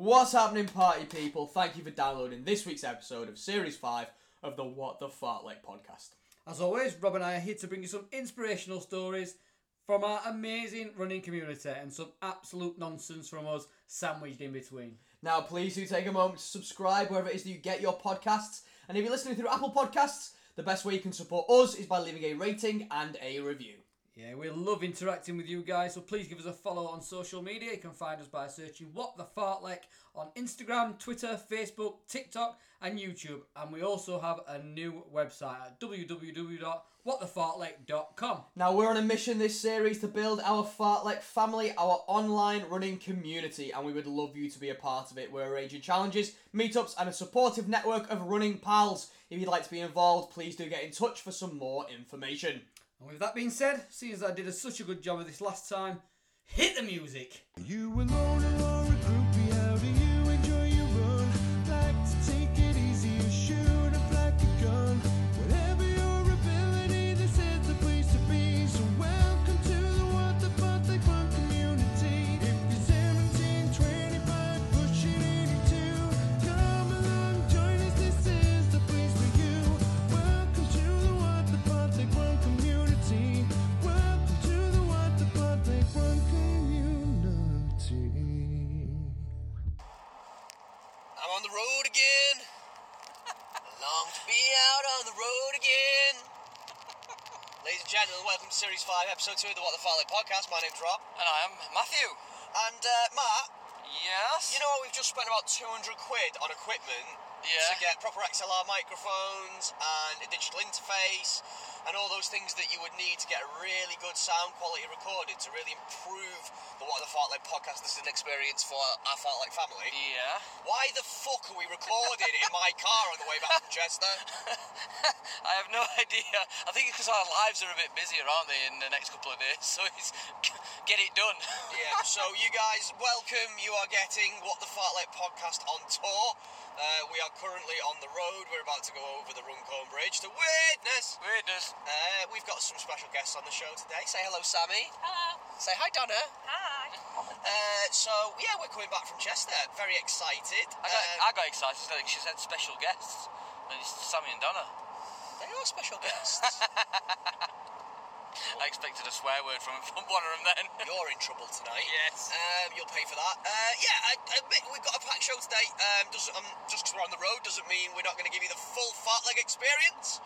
What's happening, party people? Thank you for downloading this week's episode of Series 5 of the What the Fartlek podcast. As always, Rob and I are here to bring you some inspirational stories from our amazing running community and some absolute nonsense from us sandwiched in between. Now, please do take a moment to subscribe wherever it is that you get your podcasts. And if you're listening through Apple Podcasts, the best way you can support us is by leaving a rating and a review. Yeah, we love interacting with you guys, so please give us a follow on social media. You can find us by searching What the Fartlek on Instagram, Twitter, Facebook, TikTok, and YouTube. And we also have a new website at www.whatthefartlek.com. Now, we're on a mission this series to build our Fartlek family, our online running community, and we would love you to be a part of it. We're arranging challenges, meetups, and a supportive network of running pals. If you'd like to be involved, please do get in touch for some more information. And with that being said, seeing as I did a, such a good job of this last time, hit the music. You alone or road again. Long to be out on the road again. Ladies and gentlemen, welcome to Series 5, Episode 2 of the What the Fartlek podcast. My name's Rob. And I am Matthew. And uh, Matt, Yes. you know what? We've just spent about 200 quid on equipment Yeah. to get proper XLR microphones and a digital interface and all those things that you would need to get a really good sound quality recorded to really improve the What the Fartlek podcast. This is an experience for our Fartlek family. Yeah. Why the fuck are we recording in my car on the way back from Chester? I have no idea. I think it's because our lives are a bit busier, aren't they, in the next couple of days? So it's get it done. Yeah, so you guys, welcome. You are getting What the Fartlek podcast on tour. Uh, we are currently on the road. We're about to go over the Runcorn Bridge to Widnes. Weirdness. Uh, we've got some special guests on the show today. Say hello, Sammy. Hello. Say hi, Donna. Hi. Uh, so, yeah, we're coming back from Chester. Very excited. I got, Uh, I got excited. I think she said special guests. And it's Sammy and Donna. they are special guests. I expected a swear word from, from one of them then. You're in trouble tonight. Yes. Um, you'll pay for that. Uh, yeah, I, I admit we've got a packed show today. Um, doesn't, um, just because we're on the road doesn't mean we're not going to give you the full Fartlek experience.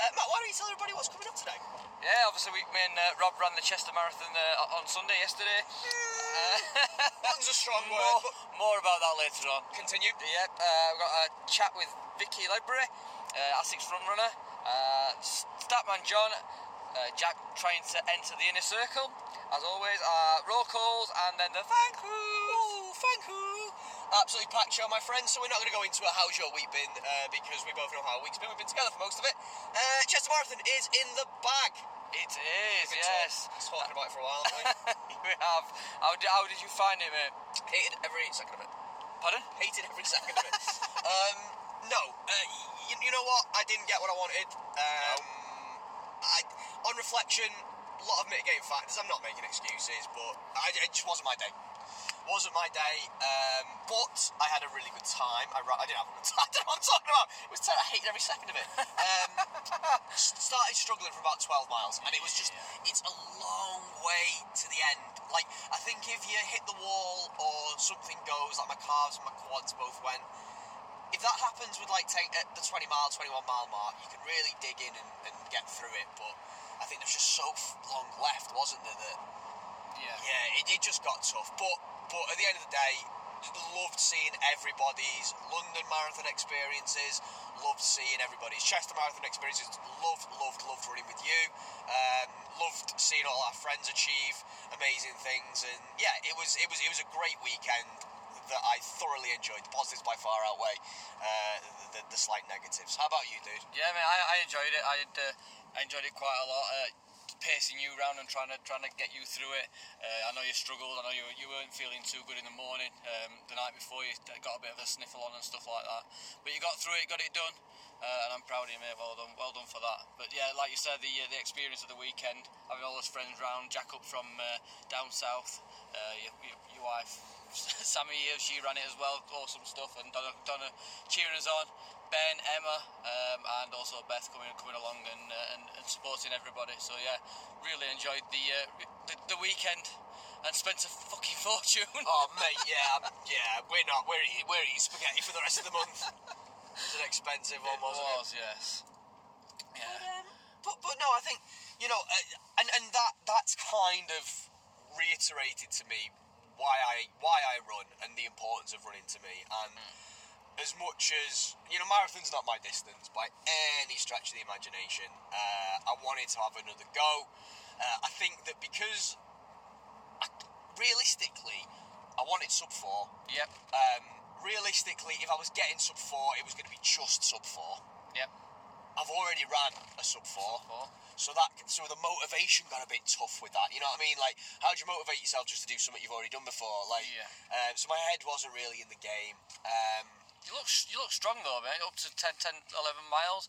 Uh, Matt, why don't you tell everybody what's coming up today? Yeah, obviously we, me and uh, Rob ran the Chester Marathon uh, on Sunday yesterday. That one's a strong more, word, but more about that later on. continue. Yep, uh, we've got a chat with Vicky Ledbury, uh, ASICS frontrunner, uh, Statman John, uh, Jack trying to enter the inner circle, as always, uh, roll calls, and then the thank you, thank you. Absolutely packed show, my friends. So we're not going to go into a how's your week been uh, because we both know how our week's been. We've been together for most of it. Uh, Chester Marathon is in the bag. It is, yes. talk- talking about it for a while, haven't we have. How did, how did you find it, mate? Hated every second of it. Pardon? Hated every second of it. um, no, uh, you, you know what? I didn't get what I wanted. Um, I, on reflection, a lot of mitigating factors. I'm not making excuses, but I, it just wasn't my day. Wasn't my day, um, but I had a really good time. I, I didn't have a good time. I don't know what I'm talking about. It was terrible. I hated every second of it. Um, started struggling for about 12 miles, and it was just, it's a long way to the end. Like, I think if you hit the wall or something goes, like my calves and my quads both went, if that happens with like take at the 20 mile 21 mile mark you can really dig in and, and get through it but i think there's just so long left wasn't there that Yeah. yeah it, it just got tough but but at the end of the day loved seeing everybody's london marathon experiences loved seeing everybody's chester marathon experiences loved loved loved running with you um, loved seeing all our friends achieve amazing things and yeah it was it was it was a great weekend that I thoroughly enjoyed. The positives by far outweigh uh, the, the slight negatives. How about you, dude? Yeah, man, I, I enjoyed it. I, uh, I enjoyed it quite a lot. Uh, pacing you around and trying to trying to get you through it. Uh, I know you struggled. I know you you weren't feeling too good in the morning. Um, the night before you got a bit of a sniffle on and stuff like that. But you got through it, got it done, uh, and I'm proud of you, mate. Well done, well done for that. But yeah, like you said, the uh, the experience of the weekend, having all those friends round, Jack up from uh, down south, uh, your, your, your wife Sammy here, she ran it as well. Awesome stuff. And Donna, Donna cheering us on. Ben, Emma, um, and also Beth coming coming along and, uh, and, and supporting everybody. So yeah, really enjoyed the uh, the, the weekend and spent a fucking fortune. Oh mate, yeah, yeah. We're not. We're eating, we're eating spaghetti for the rest of the month. It was an expensive one, wasn't it? was, yes. Yeah. But but no, I think you know, uh, and and that that's kind of reiterated to me why I why I run and the importance of running to me. And as much as you know, marathon's not my distance by any stretch of the imagination. Uh, I wanted to have another go. Uh, I think that because I, realistically, I wanted sub four. Yep. Um, realistically, if I was getting sub four, it was going to be just sub four. Yep. I've already ran a sub four, Four. So that so the motivation got a bit tough with that. You know what I mean? Like, how do you motivate yourself just to do something you've already done before? Like, Yeah. um, so my head wasn't really in the game. Um, You look you look strong though, mate. Up to 10, 10 11 miles,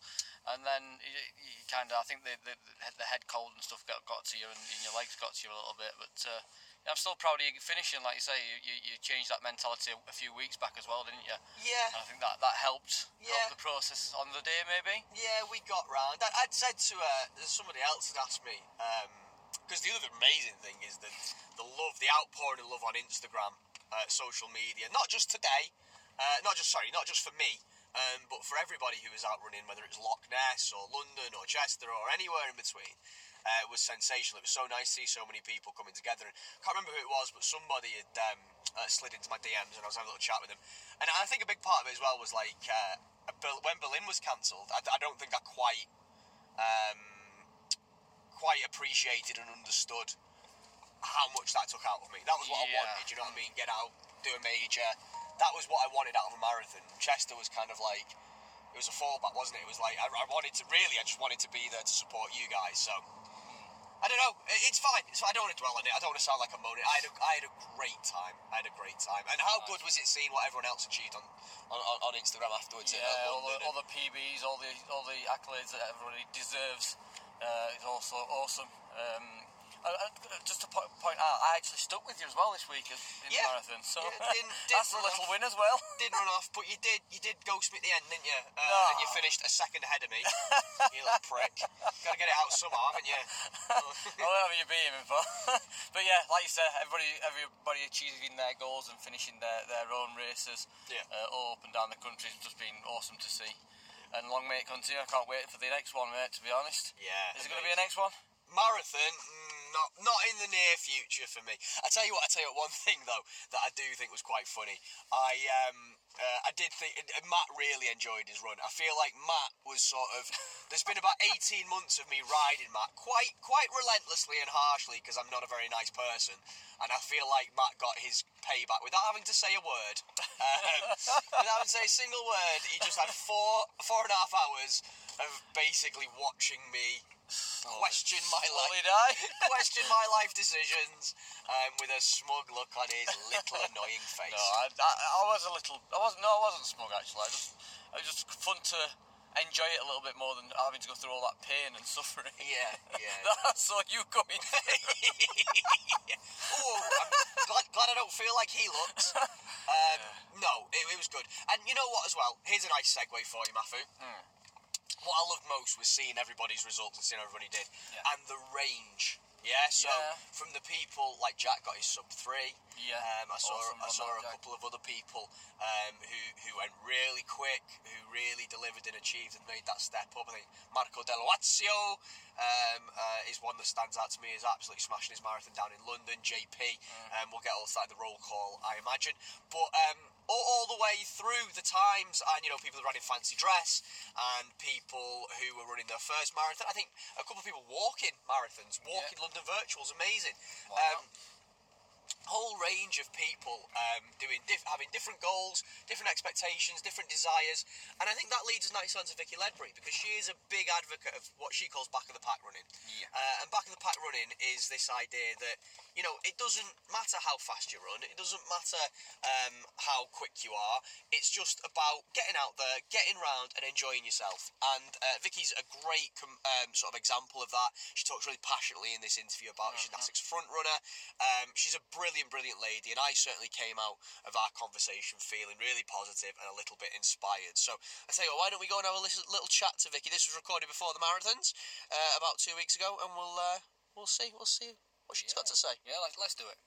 and then you, you kind of I think the, the the head cold and stuff got got to you, and, and your legs got to you a little bit. But uh, I'm still proud of you finishing. Like you say, you, you, you changed that mentality a few weeks back as well, didn't you? yeah, And I think that that helped Yeah. helped the process on the day maybe. yeah, we got round. I, I'd said to uh, somebody else had asked me because the other amazing thing is that the love, the outpouring of love on Instagram, uh, social media, not just today, uh, not just sorry, not just for me, um, but for everybody who is out running, whether it's Loch Ness or London or Chester or anywhere in between. Uh, was sensational. It was so nice to see so many people coming together. And I can't remember who it was, but somebody had um, uh, slid into my DMs and I was having a little chat with them. And I think a big part of it as well was like uh, when Berlin was cancelled. I, I don't think I quite um, quite appreciated and understood how much that took out of me. That was what Yeah. I wanted. You know what I mean? Get out, do a major. That was what I wanted out of a marathon. Chester was kind of like it was a fallback, wasn't it? It was like I, I wanted to really. I just wanted to be there to support you guys. So I don't know. It's fine. It's fine. I don't want to dwell on it. I don't want to sound like a moaning. I had a, I had a great time. I had a great time. And how good was it seeing what everyone else achieved on on, on, Instagram afterwards? Yeah, all the, all the PBs, all the all the accolades that everybody deserves uh, is also awesome. Um, just to po- point out, I actually stuck with you as well this week in in Yeah. the marathon, so Yeah, didn't- didn't that's a little off. win as well. didn't run off, but you did. You did ghost me at the end, didn't you? Uh, No. And you finished a second ahead of me. you little prick. Got to get it out somehow, haven't you? Whatever you beat him for. but yeah, like you said, everybody everybody achieving their goals and finishing their, their own races Yeah. uh, all up and down the country has just been awesome to see. And long may it continue. I can't wait for the next one, mate. To be honest. Yeah, Is it going to be a next one? Marathon, mm, not not in the near future for me. I tell you what. I tell you what. One thing though that I do think was quite funny. I um uh, I did think uh, Matt really enjoyed his run. I feel like Matt was sort of. There's been about 18 months of me riding Matt quite quite relentlessly and harshly because I'm not a very nice person, and I feel like Matt got his payback without having to say a word. Um, without having to say a single word, he just had four four and a half hours of basically watching me question my life, question my life decisions, um, with a smug look on his little annoying face. No, I, I, I was a little. I wasn't. No, I wasn't smug actually. I just, it was just fun to enjoy it a little bit more than having to go through all that pain and suffering. Yeah, yeah. That I saw you going. Ooh, I'm glad, glad I don't feel like he looks. Um, No, it, it was good. And you know what, as well? Here's a nice segue for you, Mafu. Hmm. What I loved most was seeing everybody's results and seeing how everybody did, Yeah. and the range. Yeah, so Yeah. from the people like Jack got his sub three. Yeah, um, I saw awesome I saw a Jack. couple of other people um, who who went really quick, who really delivered and achieved and made that step up. I think Marco Deloazio um, uh, is one that stands out to me as absolutely smashing his marathon down in London. JP, Mm. um, we'll get all side the roll call, I imagine, but. All, the way through the times, and you know, people that ran in fancy dress, and people who were running their first marathon. I think a couple of people walking marathons, walking London virtuals, amazing. Um, whole range of people um, doing diff- having different goals, different expectations, different desires, and I think that leads us nicely on to Vicky Ledbury because she is a big advocate of what she calls back of the pack running. Yeah. Uh, and back of the pack running is this idea that you know it doesn't matter how fast you run, it doesn't matter um, how quick you are. It's just about getting out there, getting round, and enjoying yourself. And uh, Vicky's a great com- um, sort of example of that. She talks really passionately in this interview about she's an ASICS front runner. Um, she's a brilliant brilliant, brilliant lady, and I certainly came out of our conversation feeling really positive and a little bit inspired. So I tell you what, why don't we go and have a little, little chat to Vicky? This was recorded before the marathons uh, about two weeks ago, and we'll uh, we'll see we'll see what she's got to say. Yeah, let, let's do it.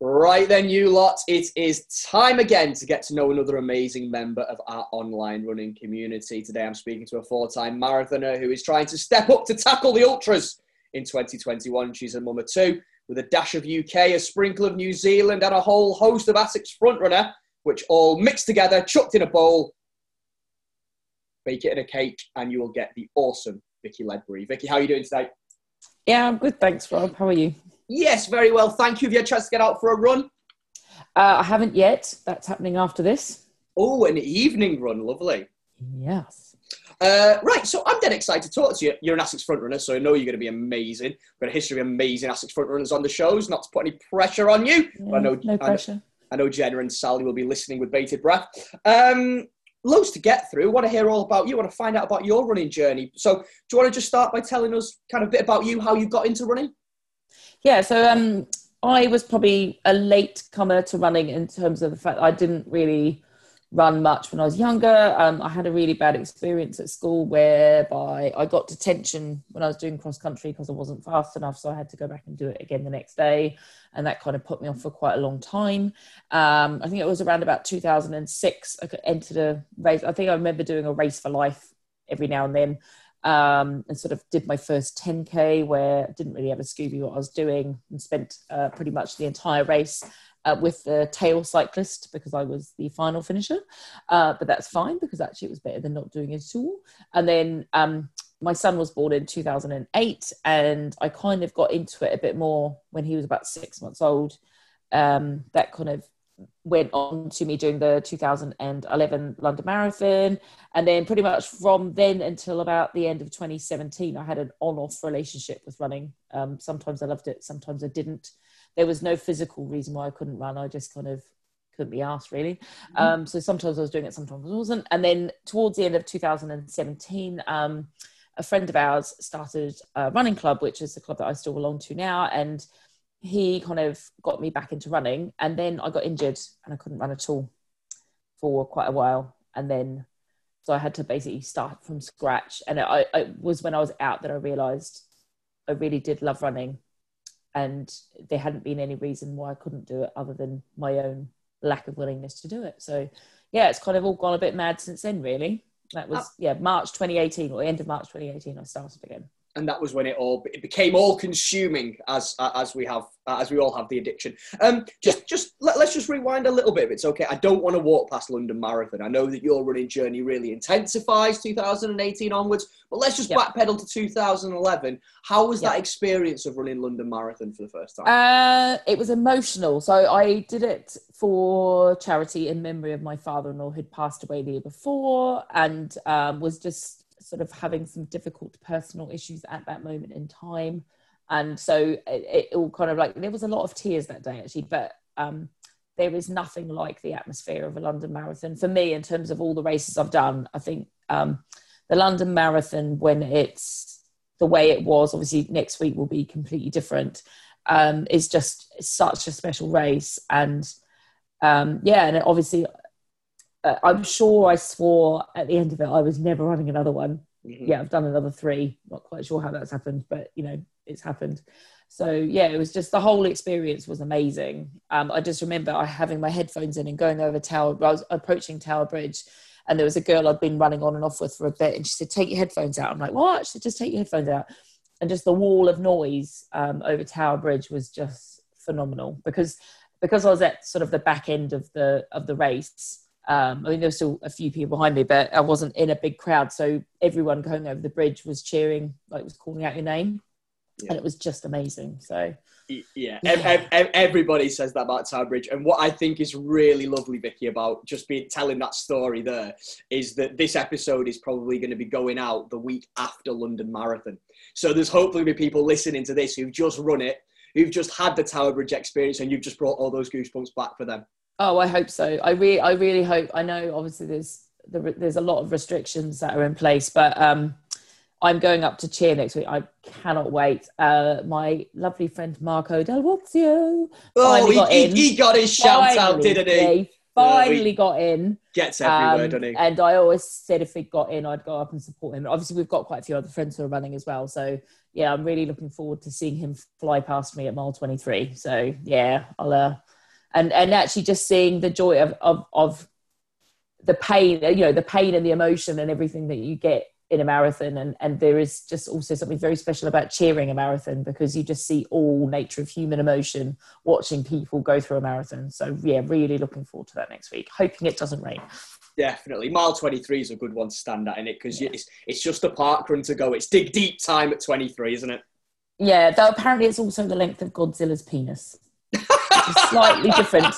Right then, you lot, it is time again to get to know another amazing member of our online running community. Today, I'm speaking to a four time marathoner who is trying to step up to tackle the ultras in 2021. She's a mum of two with a dash of UK, a sprinkle of New Zealand, and a whole host of ASICS frontrunner, which all mixed together, chucked in a bowl, bake it in a cake, and you will get the awesome Vicky Ledbury. Vicky, how are you doing today? Yeah, I'm good. Thanks, Rob. How are you? Yes, very well. Thank you. Have you had a chance to get out for a run? Uh, I haven't yet. That's happening after this. Oh, an evening run. Lovely. Yes. Uh, right, so I'm dead excited to talk to you. You're an ASICS frontrunner, so I know you're going to be amazing. We've got a history of amazing ASICS frontrunners on the shows, not to put any pressure on you. but I know, no I know, pressure. I know Jenna and Sally will be listening with bated breath. Um, loads to get through. want to hear all about you. want to find out about your running journey. So, do you want to just start by telling us kind of a bit about you, how you got into running? Yeah, so um, I was probably a late comer to running in terms of the fact I didn't really run much when I was younger. Um, I had a really bad experience at school whereby I got detention when I was doing cross country because I wasn't fast enough, so I had to go back and do it again the next day, and that kind of put me off for quite a long time. Um, I think it was around about 2006. I entered a race. I think I remember doing a race for life every now and then um, and sort of did my first 10k where I didn't really have a Scooby what I was doing and spent uh, pretty much the entire race uh, with the tail cyclist because I was the final finisher. Uh, but that's fine because actually it was better than not doing it at all. And then um, my son was born in 2008 and I kind of got into it a bit more when he was about six months old. Um, that kind of went on to me doing the 2011 London Marathon. And then pretty much from then until about the end of 2017, I had an on off relationship with running. Um, sometimes I loved it, sometimes I didn't. There was no physical reason why I couldn't run. I just kind of couldn't be asked really. Um, so sometimes I was doing it, sometimes I wasn't. And then towards the end of 2017, um, a friend of ours started a running club, which is the club that I still belong to now. And he kind of got me back into running. And then I got injured and I couldn't run at all for quite a while. And then, so I had to basically start from scratch. And I, it was when I was out that I realized I really did love running. And there hadn't been any reason why I couldn't do it other than my own lack of willingness to do it. So, yeah, it's kind of all gone a bit mad since then, really. That was, yeah, March 2018 or end of March 2018, I started again. And that was when it all it became all consuming, as as we have as we all have the addiction. Um, just just let, let's just rewind a little bit. If it's okay, I don't want to walk past London Marathon. I know that your running journey really intensifies 2018 onwards, but let's just Yeah. backpedal to 2011. How was that experience of running London Marathon for the first time? Uh, it was emotional. So I did it for charity in memory of my father-in-law who'd passed away the year before, and um, was just sort of having some difficult personal issues at that moment in time. And so it, it all kind of like there was a lot of tears that day actually, but um, there is nothing like the atmosphere of a London Marathon for me in terms of all the races I've done. I think um, the London Marathon when it's the way it was, obviously next week will be completely different um, is just such a special race. And um, yeah, and obviously, uh, I'm sure I swore at the end of it I was never running another one. Mhm. Yeah, I've done another three. Not quite sure how that's happened, but you know, it's happened. So yeah, it was just the whole experience was amazing. Um, I just remember I having my headphones in and going over Tower. I was approaching Tower Bridge, and there was a girl I'd been running on and off with for a bit, and she said, "Take your headphones out." I'm like, "What?" She said, "Just take your headphones out." And just the wall of noise um, over Tower Bridge was just phenomenal because because I was at sort of the back end of the of the race. Um, I mean, there were still a few people behind me, but I wasn't in a big crowd, so everyone going over the bridge was cheering, like was calling out your name, Yeah. and it was just amazing. So Yeah, Yeah. ev- ev- ev- everybody says that about Tower Bridge, and what I think is really lovely, Vicky, about just being telling that story there is that this episode is probably going to be going out the week after London Marathon. So there's hopefully be people listening to this who've just run it, who've just had the Tower Bridge experience, and you've just brought all those goosebumps back for them. Oh, I hope so. I really, I really hope. I know, obviously, there's there, there's a lot of restrictions that are in place, but um, I'm going up to cheer next week. I cannot wait. Uh, my lovely friend Marco Del Wazio Oh, finally he, got he, in. he got his shout out, didn't yeah, he? he finally got in. Gets everywhere, Um, doesn't he? And I always said if he got in, I'd go up and support him. Obviously, we've got quite a few other friends who are running as well. So yeah, I'm really looking forward to seeing him fly past me at mile 23. So yeah, I'll uh, and and actually just seeing the joy of of of the pain, you know, the pain and the emotion and everything that you get in a marathon and and there is just also something very special about cheering a marathon because you just see all nature of human emotion watching people go through a marathon so yeah really looking forward to that next week hoping it doesn't rain Definitely. Mile 23 is a good one to stand at in it because it's, it's just a park run to go. It's dig deep time at 23, isn't it? Yeah, though apparently it's also the length of Godzilla's penis. Slightly different.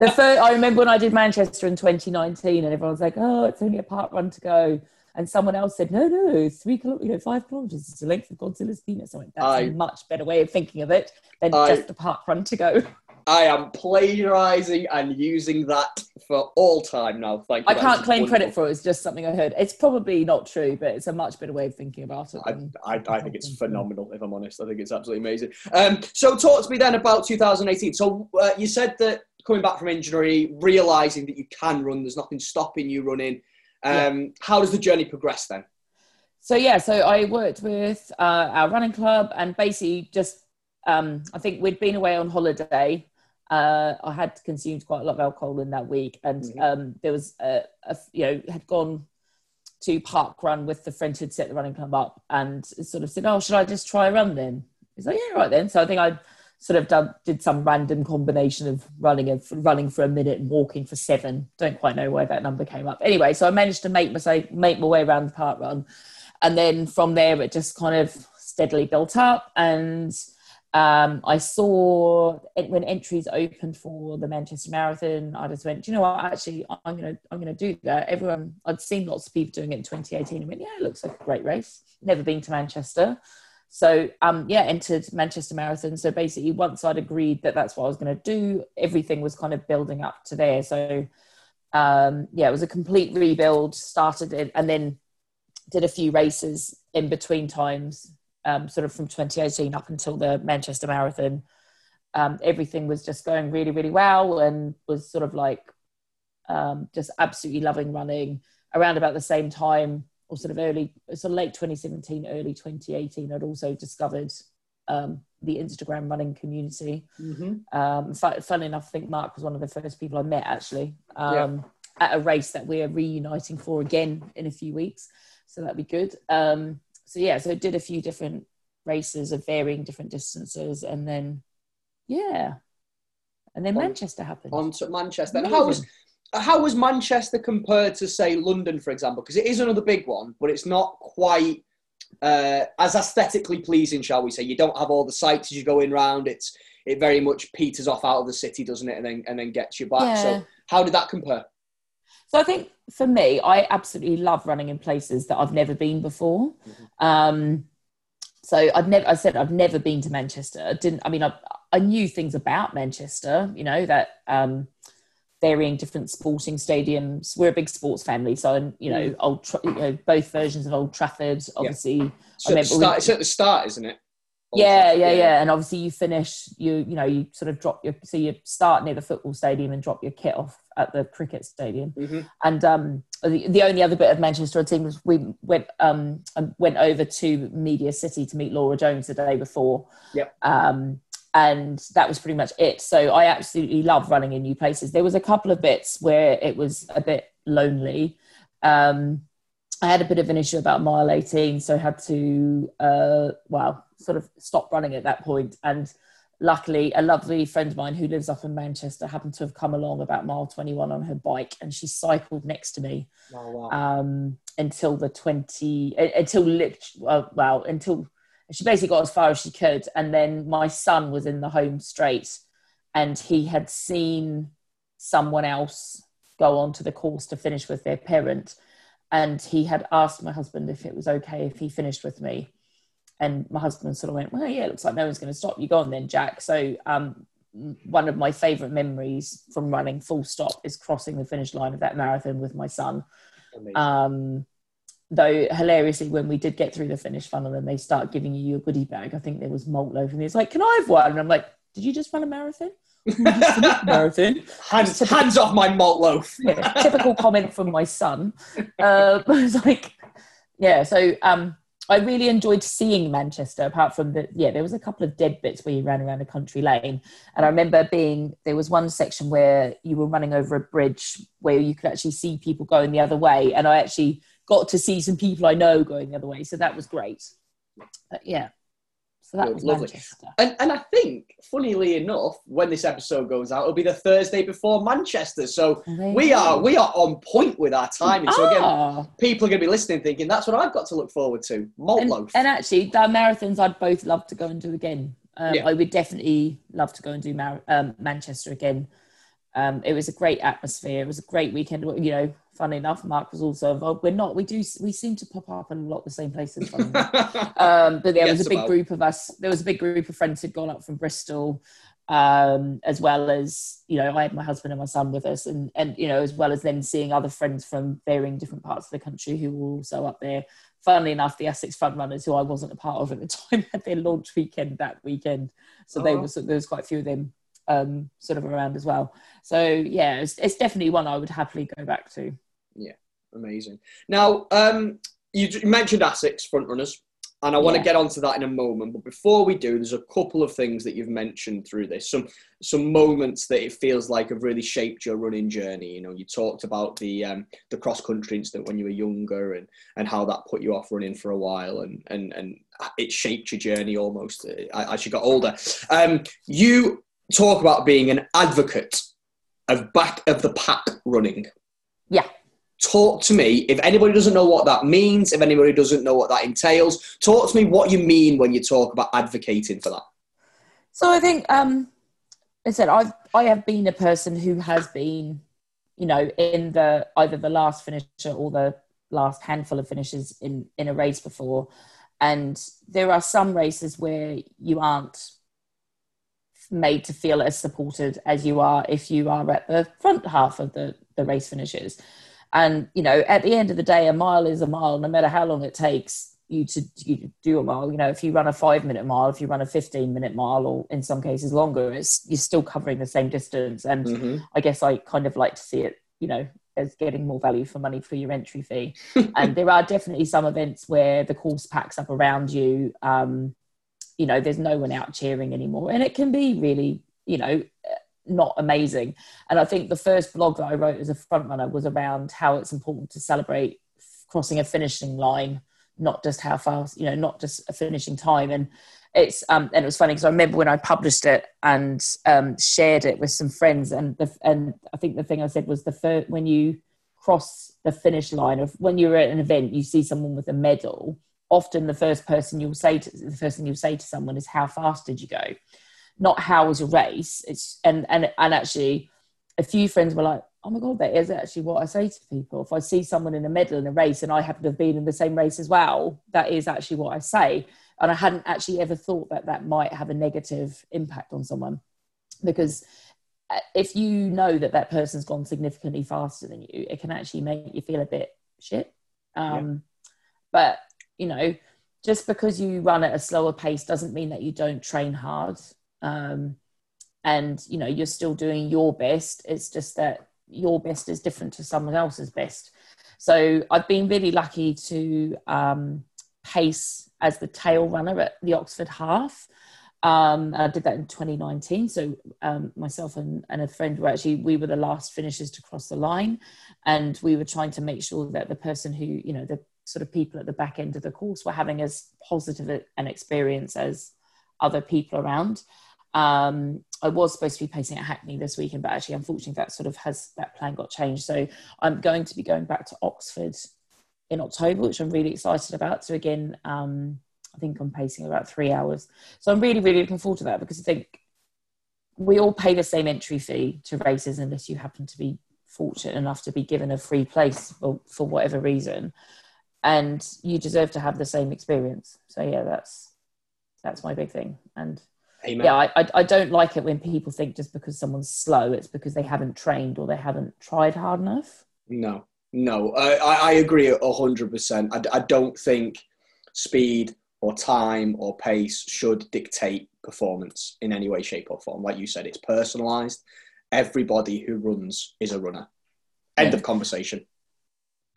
The first, I remember when I did Manchester in 2019, and everyone was like, "Oh, it's only a park run to go," and someone else said, "No, no, it's three kilometers, you know, five kilometers is the length of Godzilla's penis." I went, "That's I- a much better way of thinking of it than I- just a park run to go." I am plagiarising and using that for all time now. Thank you. I can't claim wonderful. credit for it. It's just something I heard. It's probably not true, but it's a much better way of thinking about it. I, I, I think it's phenomenal, if I'm honest. I think it's absolutely amazing. Um, so, talk to me then about 2018. So, uh, you said that coming back from injury, realising that you can run, there's nothing stopping you running. Um, How does the journey progress then? So yeah, so I worked with uh, our running club and basically just um, I think we'd been away on holiday. Uh, I had consumed quite a lot of alcohol in that week, and Mhm. um, there was a, a you know had gone to park run with the friend who'd set the running club up, and sort of said, "Oh, should I just try a run then?" He's like, "Yeah, right then." So I think I sort of done, did some random combination of running of running for a minute and walking for seven. Don't quite know why that number came up. Anyway, so I managed to make my make my way around the park run, and then from there it just kind of steadily built up and um, I saw when entries opened for the Manchester Marathon. I just went, "Do you know what? Actually, I'm gonna I'm gonna do that. Everyone, I'd seen lots of people doing it in 2018. I went, yeah, it looks like a great race. Never been to Manchester, so um, yeah, entered Manchester Marathon. So basically, once I'd agreed that that's what I was to do, everything was kind of building up to there. So um, yeah, it was a complete rebuild. Started it and then did a few races in between times, um, sort of from 2018 up until the Manchester Marathon. Um, everything was just going really, really well and was sort of like um, just absolutely loving running. Around about the same time, or sort of early, sort of late 2017, early 2018, I'd also discovered um, the Instagram running community. Mm-hmm. Um, fun, fun enough, I think Mark was one of the first people I met actually um, at a race that we're reuniting for again in a few weeks. So that'd be good. Um, so yeah, so it did a few different races of varying different distances, and then yeah, and then On- Manchester happened. On to Manchester. And how was how was Manchester compared to say London, for example? Because it is another big one, but it's not quite uh, as aesthetically pleasing, shall we say? You don't have all the sights as you go in round. It's it very much peters off out of the city, doesn't it? And then and then gets you back. Yeah. So how did that compare? So I think for me, I absolutely love running in places that I've never been before. Um, so I've never, I said I've never been to Manchester. I didn't, I mean, I, I knew things about Manchester, you know, that um, varying different sporting stadiums. We're a big sports family. So, you know, old, Tra- you know, both versions of Old Trafford, obviously. So at remember we- it's at the start, isn't it? Yeah, Also, yeah, yeah. And obviously you finish, you you know, you sort of drop your, so you start near the football stadium and drop your kit off at the cricket stadium. Mhm. And um, the, the only other bit of Manchester I'd seen was we went um um, went over to Media City to meet Laura Jones the day before. Yep. Um, and that was pretty much it. So I absolutely love running in new places. There was a couple of bits where it was a bit lonely. Um, I had a bit of an issue about mile 18, so I had to, uh, well, sort of stop running at that point. And luckily, a lovely friend of mine who lives up in Manchester happened to have come along about mile 21 on her bike, and she cycled next to me Oh, wow. um, until the 20, uh, until lit, well, well, until she basically got as far as she could. And then my son was in the home straight, and he had seen someone else go on to the course to finish with their parent. And he had asked my husband if it was okay if he finished with me. And my husband sort of went, Well, yeah, it looks like no one's going to stop you. Go on then, Jack. So, um, one of my favorite memories from running full stop is crossing the finish line of that marathon with my son um, though hilariously, when we did get through the finish funnel and they start giving you your goodie bag, I think there was malt loaf, and he's like, "Can I have one?" And I'm like, "Did you just run a marathon?" "You just finished a marathon. Hands, hands off my malt loaf. Yeah, typical comment from my son. Uh, but it's like, yeah. So um, I really enjoyed seeing Manchester. Apart from the, yeah, there was a couple of dead bits where you ran around a country lane, and I remember being there was one section where you were running over a bridge where you could actually see people going the other way, and I actually got to see some people I know going the other way, so that was great. But yeah, so that was lovely. Manchester. And, and I think, funnily enough, when this episode goes out, it'll be the Thursday before Manchester. So you we are we are on point with our timing. So again, Ah. people are going to be listening, thinking that's what I've got to look forward to. Malt and, loaf. and actually, the marathons I'd both love to go and do again. Um, Yeah. I would definitely love to go and do Mar- um, Manchester again. Um, it was a great atmosphere. It was a great weekend. You know, funny enough, Mark was also involved. We're not. We do. We seem to pop up in a lot the same places. um, but there was a big about. group of us. There was a big group of friends who'd gone up from Bristol, um, as well as you know, I had my husband and my son with us, and and you know, as well as then seeing other friends from varying different parts of the country who were also up there. Funnily enough, the ASICS front runners, who I wasn't a part of at the time, had their launch weekend that weekend, so they Oh. were there was quite a few of them um, sort of around as well. So yeah, it's, it's definitely one I would happily go back to. Yeah, amazing. Now, um, you, you mentioned ASICS front runners, and I want to Yeah. get onto that in a moment. But before we do, there's a couple of things that you've mentioned through this. Some some moments that it feels like have really shaped your running journey. You know, you talked about the um, the cross country incident when you were younger, and and how that put you off running for a while, and and and it shaped your journey almost uh, as you got older. Um, you talk about being an advocate of back of the pack running Yeah. Talk to me. If anybody doesn't know what that means if anybody doesn't know what that entails talk to me what you mean when you talk about advocating for that. So I think, um, I said I've I have been a person who has been, you know, in the either the last finisher or the last handful of finishes in in a race before, and there are some races where you aren't made to feel as supported as you are if you are at the front half of the the race finishes. And you know, at the end of the day, a mile is a mile, no matter how long it takes you to, you do a mile. You know, if you run a five minute mile, if you run a fifteen minute mile, or in some cases longer, it's you're still covering the same distance. And Mm-hmm. I guess I kind of like to see it, you know, as getting more value for money for your entry fee. and there are definitely some events where the course packs up around you. Um, you know, there's no one out cheering anymore, and it can be really, you know, not amazing. And I think the first blog that I wrote as a front runner was around how it's important to celebrate crossing a finishing line, not just how fast, you know, not just a finishing time. And it's um and it was funny because I remember when I published it and um shared it with some friends and the and I think the thing I said was the first when you cross the finish line of when you're at an event you see someone with a medal often the first person you'll say to the first thing you'll say to someone is how fast did you go not how was your race. It's and and and actually a few friends were like oh my god that is actually what i say to people. If i see someone in a medal in a race and i happen to have been in the same race as well that is actually what i say. And i hadn't actually ever thought that that might have a negative impact on someone. Because uh, if you know that that person's gone significantly faster than you it can actually make you feel a bit shit. Um, but you know just because you run at a slower pace doesn't mean that you don't train hard um, and you know you're still doing your best. It's just that your best is different to someone else's best. So i've been really lucky to um, pace as the tail runner at the oxford half. Um, i did that in 2019 so um, myself and, and a friend were actually we were the last finishers to cross the line. And we were trying to make sure that the person who you know the sort of people at the back end of the course were having as positive an experience as other people around um, I was supposed to be pacing at Hackney this weekend, but actually, unfortunately, that sort of has that plan got changed. So I'm going to be going back to Oxford in October, which I'm really excited about. So again, um, I think I'm pacing about three hours. So I'm really, really looking forward to that because I think we all pay the same entry fee to races unless you happen to be fortunate enough to be given a free place for, for whatever reason, and you deserve to have the same experience. So yeah, that's that's my big thing. And Amen. yeah, I, I, I don't like it when people think just because someone's slow, it's because they haven't trained or they haven't tried hard enough. No. No, I, I agree a hundred percent. I, I don't think speed or time or pace should dictate performance in any way, shape, or form. Like you said, it's personalised. Everybody who runs is a runner. End Yeah. of conversation.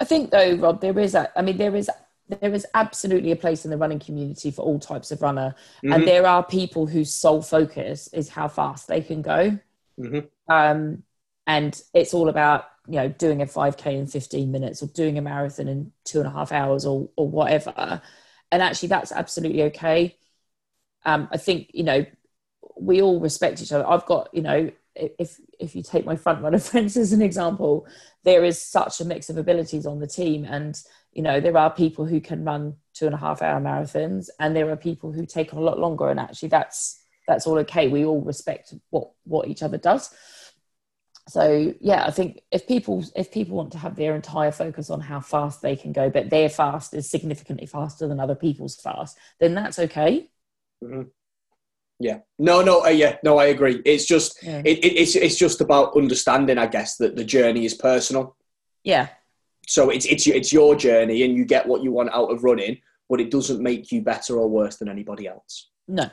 I think though, Rob, there is a. I mean, there is there is absolutely a place in the running community for all types of runner, Mhm. and there are people whose sole focus is how fast they can go. Mhm. Um, and it's all about you know doing a 5k in 15 minutes or doing a marathon in two and a half hours or or whatever. And actually, that's absolutely okay. Um, I think you know we all respect each other. I've got you know if if you take my front runner friends as an example, there is such a mix of abilities on the team and you know there are people who can run two and a half hour marathons and there are people who take on a lot longer and actually that's that's all okay we all respect what what each other does so yeah i think if people if people want to have their entire focus on how fast they can go but their fast is significantly faster than other people's fast then that's okay Yeah. No, no, uh, yeah, no, I agree. It's just, Yeah. it, it, it's, it's just about understanding, I guess, that the journey is personal. yeah So it's, it's, it's your journey and you get what you want out of running, but it doesn't make you better or worse than anybody else. no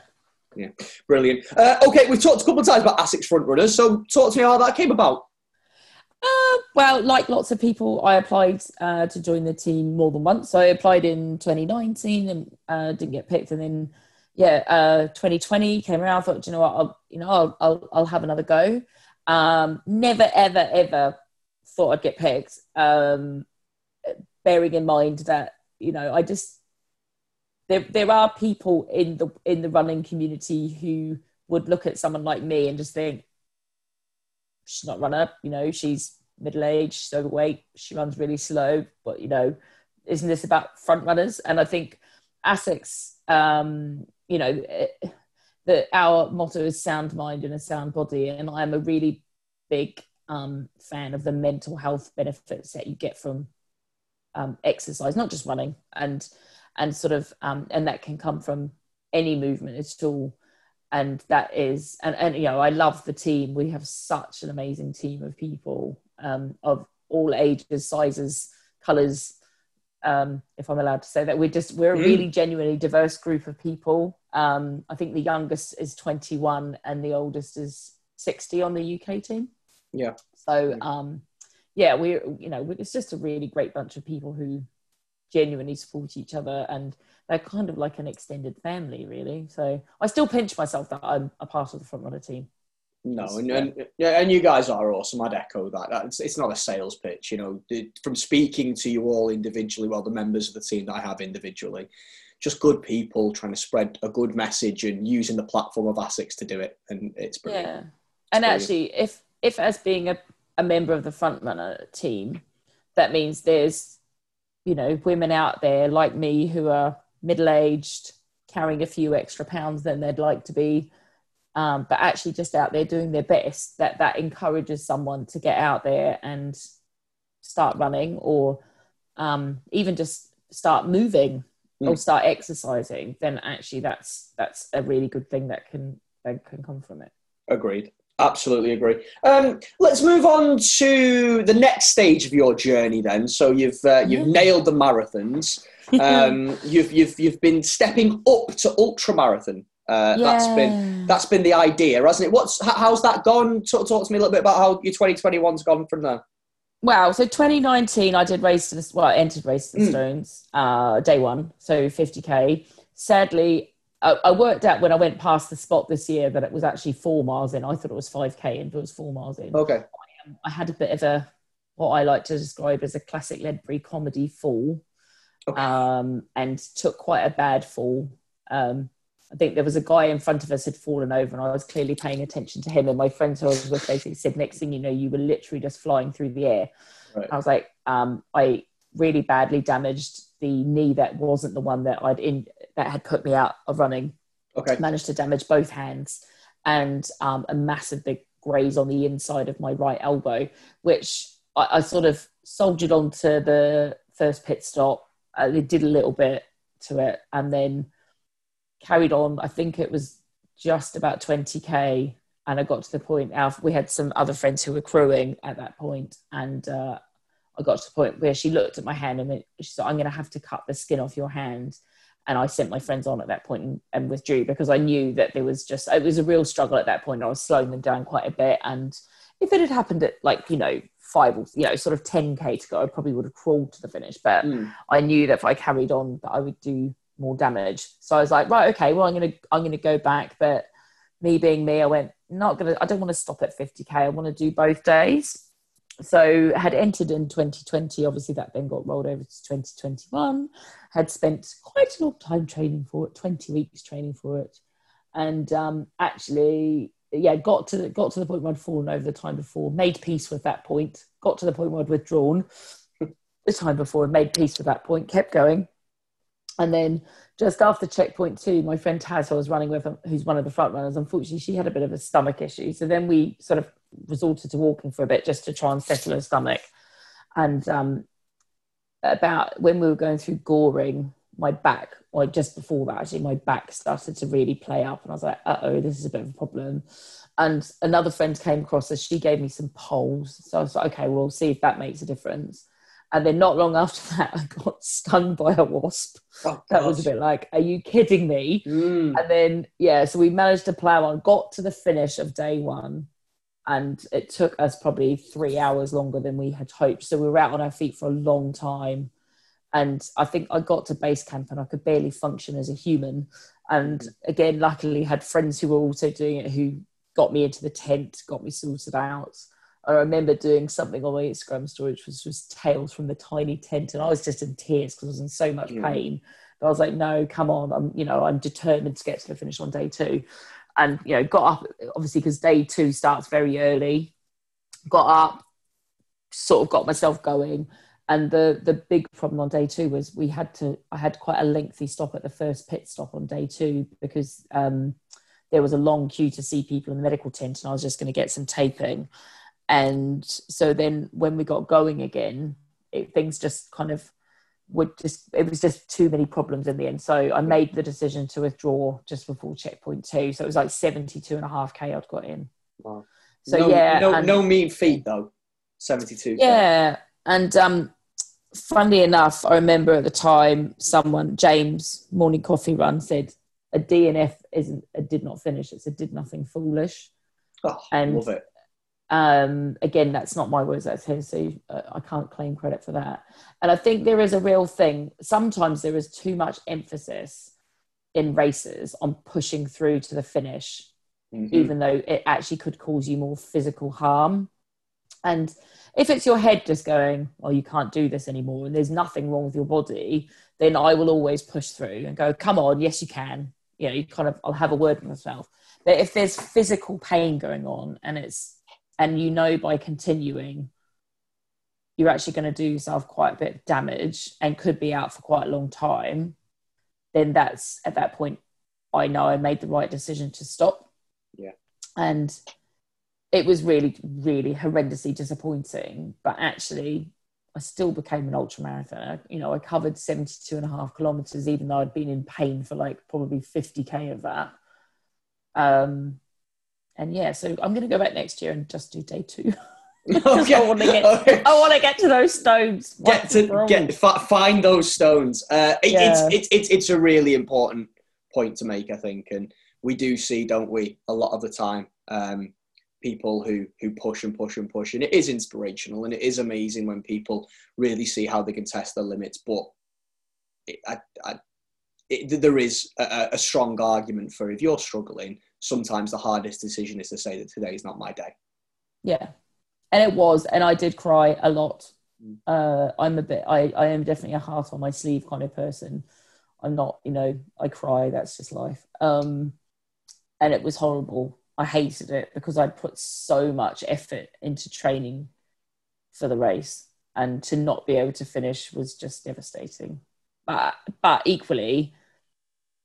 Yeah, Brilliant. Uh, okay, we've talked a couple of times about ASICS front runners, so talk to me how that came about. Uh, well, like lots of people, I applied uh, to join the team more than once. So I applied in 2019 and uh, didn't get picked, and then yeah, uh, 2020 came around. I thought, "Do you know what, I'll, you know, I'll, I'll, I'll have another go. Um, never, ever, ever thought I'd get picked. Um, bearing in mind that you know, I just there there are people in the in the running community who would look at someone like me and just think she's not runner, you know, she's middle aged, she's overweight, she runs really slow, but you know, isn't this about front runners? And I think ASICS, um, you know, eh, that our motto is sound mind and a sound body, and I'm a really big um, fan of the mental health benefits that you get from um, exercise, not just running, and and sort of um, and that can come from any movement at all. And that is and, and you know i love the team. We have such an amazing team of people um, of all ages sizes colors. Um, if i'm allowed to say that we're just we're a Mm. really genuinely diverse group of people. Um, i think the youngest is 21 and the oldest is 60 on the uk team Yeah. so um, yeah we're you know it's just a really great bunch of people who genuinely support each other and they're kind of like an extended family really so i still pinch myself that i'm a part of the front runner team No, and, yeah. and yeah, and you guys are awesome. I'd echo that. That's, it's not a sales pitch, you know. The- From speaking to you all individually, well, the members of the team that I have individually, just good people trying to spread a good message and using the platform of ASICS to do it, and it's brilliant. yeah and brilliant. actually if if as being a, a member of the front runner team that means there's you know women out there like me who are middle aged carrying a few extra pounds than they'd like to be um, but actually just out there doing their best that that encourages someone to get out there and start running or um, even just start moving or Mm. start exercising then actually that's that's a really good thing that can that can come from it Agreed. Absolutely agree. Um, let's move on to the next stage of your journey. Then, so you've uh, you've Yeah. nailed the marathons. Um, you've you've you've been stepping up to ultra marathon. Uh, That's been that's been the idea, hasn't it? What's how's that gone? Talk, talk to me a little bit about how your 2021's gone from there. Wow. So 2019, I did race to the well, I entered race to the Mm. Stones uh, day one, so 50k. Sadly, I, I worked out when I went past the spot this year that it was actually four miles in. I thought it was 5k, and it was four miles in. Okay. I had a bit of a what I like to describe as a classic Ledbury comedy fall, Okay. um, and took quite a bad fall. Um, I think there was a guy in front of us had fallen over, and I was clearly paying attention to him. And my friends who I was with basically said, "Next thing you know, you were literally just flying through the air." Right. I was like, um, I really badly damaged the knee that wasn't the one that I'd in that had put me out of running Okay. managed to damage both hands and um, a massive big graze on the inside of my right elbow, which I, I sort of soldiered on to the first pit stop. I did a little bit to it and then carried on. I think it was just about 20k. And I got to the point, our, we had some other friends who were crewing at that point, and uh, I got to the point where she looked at my hand and went, she said, I'm going to have to cut the skin off your hand. And I sent my friends on at that point and, and withdrew because I knew that there was just, it was a real struggle at that point. I was slowing them down quite a bit. And if it had happened at like, you know, five or, you know, sort of 10K to go, I probably would have crawled to the finish. But Mm. I knew that if I carried on, that I would do more damage. So I was like, right, okay, well, I'm gonna I'm gonna go back. But me being me, I went not gonna. I don't want to stop at 50k. I want to do both days. So had entered in 2020. Obviously, that then got rolled over to 2021. Had spent quite a long time training for it, 20 weeks training for it, and um, actually. Yeah, got to the, got to the point where I'd fallen over the time before, made peace with that point, got to the point where I'd withdrawn, the time before and made peace with that point, kept going. And then just after checkpoint two, my friend Taz, who I was running with, who's one of the front runners, unfortunately, she had a bit of a stomach issue. So then we sort of resorted to walking for a bit just to try and settle her stomach. And um, about when we were going through Goring, my back, or just before that, actually, my back started to really play up. And I was like, uh oh, this is a bit of a problem. And another friend came across us. She gave me some poles. So I was like, okay, we'll see if that makes a difference. And then not long after that, I got stung by a wasp. Oh, That was a bit like, are you kidding me? Mm. And then, yeah, so we managed to plow on, got to the finish of day one, and it took us probably three hours longer than we had hoped. So we were out on our feet for a long time. And I think I got to base camp and I could barely function as a human. And again, luckily, had friends who were also doing it who got me into the tent, got me sorted out. I remember doing something on my Instagram story, which was just tales from the tiny tent, and I was just in tears because I was in so much pain. But I was like, no, come on, I'm, you know, I'm determined to get to the finish on day two, and you know, got up obviously because day two starts very early. Got up, sort of got myself going, and the the big problem on day two was we had to. I had quite a lengthy stop at the first pit stop on day two because um, there was a long queue to see people in the medical tent, and I was just going to get some taping. And so then when we got going again, it, things just kind of would just, it was just too many problems in the end. So I made the decision to withdraw just before checkpoint two. So it was like 72 and a half K I'd got in. Wow. So no, yeah. no, and- no mean feat though. Seventy-two. yeah. And um, funnily enough, I remember at the time someone, James, Morning Coffee Run, said a DNF isn't a did not finish, it's a did nothing foolish. Oh, And- love it. Um again that's not my words that's his so uh, i can't claim credit for that. And i think there is a real thing sometimes there is too much emphasis in races on pushing through to the finish Mhm. even though it actually could cause you more physical harm. And if it's your head just going well you can't do this anymore and there's nothing wrong with your body then i will always push through and go come on yes you can. You know you kind of i'll have a word with myself. But if there's physical pain going on and it's and you know by continuing you're actually going to do yourself quite a bit of damage and could be out for quite a long time then that's at that point i know i made the right decision to stop. Yeah. and it was really really horrendously disappointing but actually i still became an ultra marathoner you know i covered 72 and a half kilometers even though i'd been in pain for like probably 50k of that. Um and yeah so i'm going to go back next year and just do day two Okay. I want to get, Okay. I want to get to those stones. get to and for all. get fi- find those stones. Uh, it, Yeah. it's, it's it's it's a really important point to make, I think, and we do see, don't we, a lot of the time, um, people who who push and push and push, and it is inspirational and it is amazing when people really see how they can test their limits. But it, I, I, it, there is a, a strong argument for if you're struggling, sometimes the hardest decision is to say that today is not my day. Yeah, and it was, and I did cry a lot. Mm. Uh, I'm a bit. I I am definitely a heart on my sleeve kind of person. I'm not, you know, I cry. That's just life. Um, and it was horrible. I hated it because I'd put so much effort into training for the race, and to not be able to finish was just devastating. But but equally,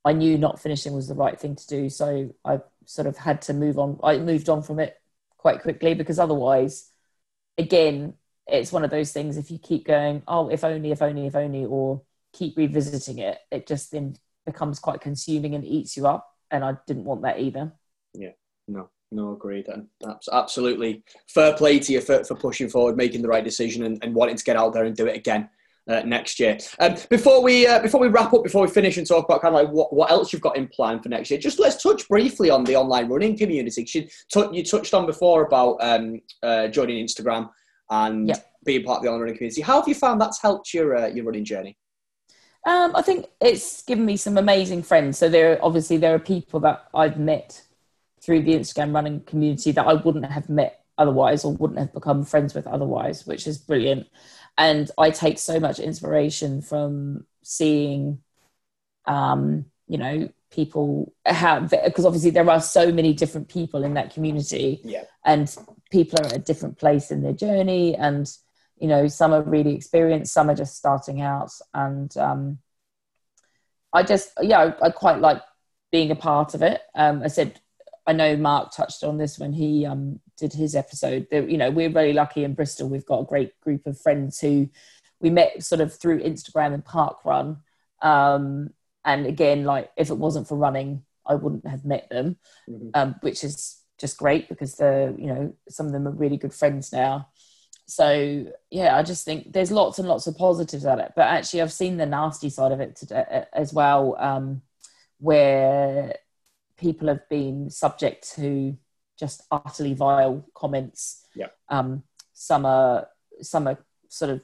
I knew not finishing was the right thing to do, so I sort of had to move on. I moved on from it quite quickly because otherwise, again, it's one of those things. If you keep going, oh, if only, if only, if only, or keep revisiting it, it just then becomes quite consuming and eats you up. And I didn't want that either. Yeah, no, No, agreed. And abs- absolutely fair play to you for, for pushing forward, making the right decision, and, and wanting to get out there and do it again uh, next year. Um, before we uh, before we wrap up, before we finish and talk about kind of like what, what else you've got in plan for next year, just let's touch briefly on the online running community. You, tou- you touched on before about um, uh, joining Instagram and Yep. being part of the online running community. How have you found that's helped your uh, your running journey? Um, I think it's given me some amazing friends. So there, obviously, there are people that I've met through the Instagram running community that I wouldn't have met otherwise, or wouldn't have become friends with otherwise, which is brilliant. And I take so much inspiration from seeing, um, you know, people have because obviously there are so many different people in that community. Yeah. and people are at a different place in their journey. And you know some are really experienced some are just starting out. And um i just yeah i, I quite like being a part of it. Um i said i know mark touched on this when he um did his episode. That you know we're really lucky in bristol. We've got a great group of friends who we met sort of through instagram and park run. Um and again like if it wasn't for running i wouldn't have met them Mhm. um, which is just great because they're you know some of them are really good friends now. So yeah i just think there's lots and lots of positives at it. But actually i've seen the nasty side of it today, as well um, where people have been subject to just utterly vile comments Yeah. um, some are some are sort of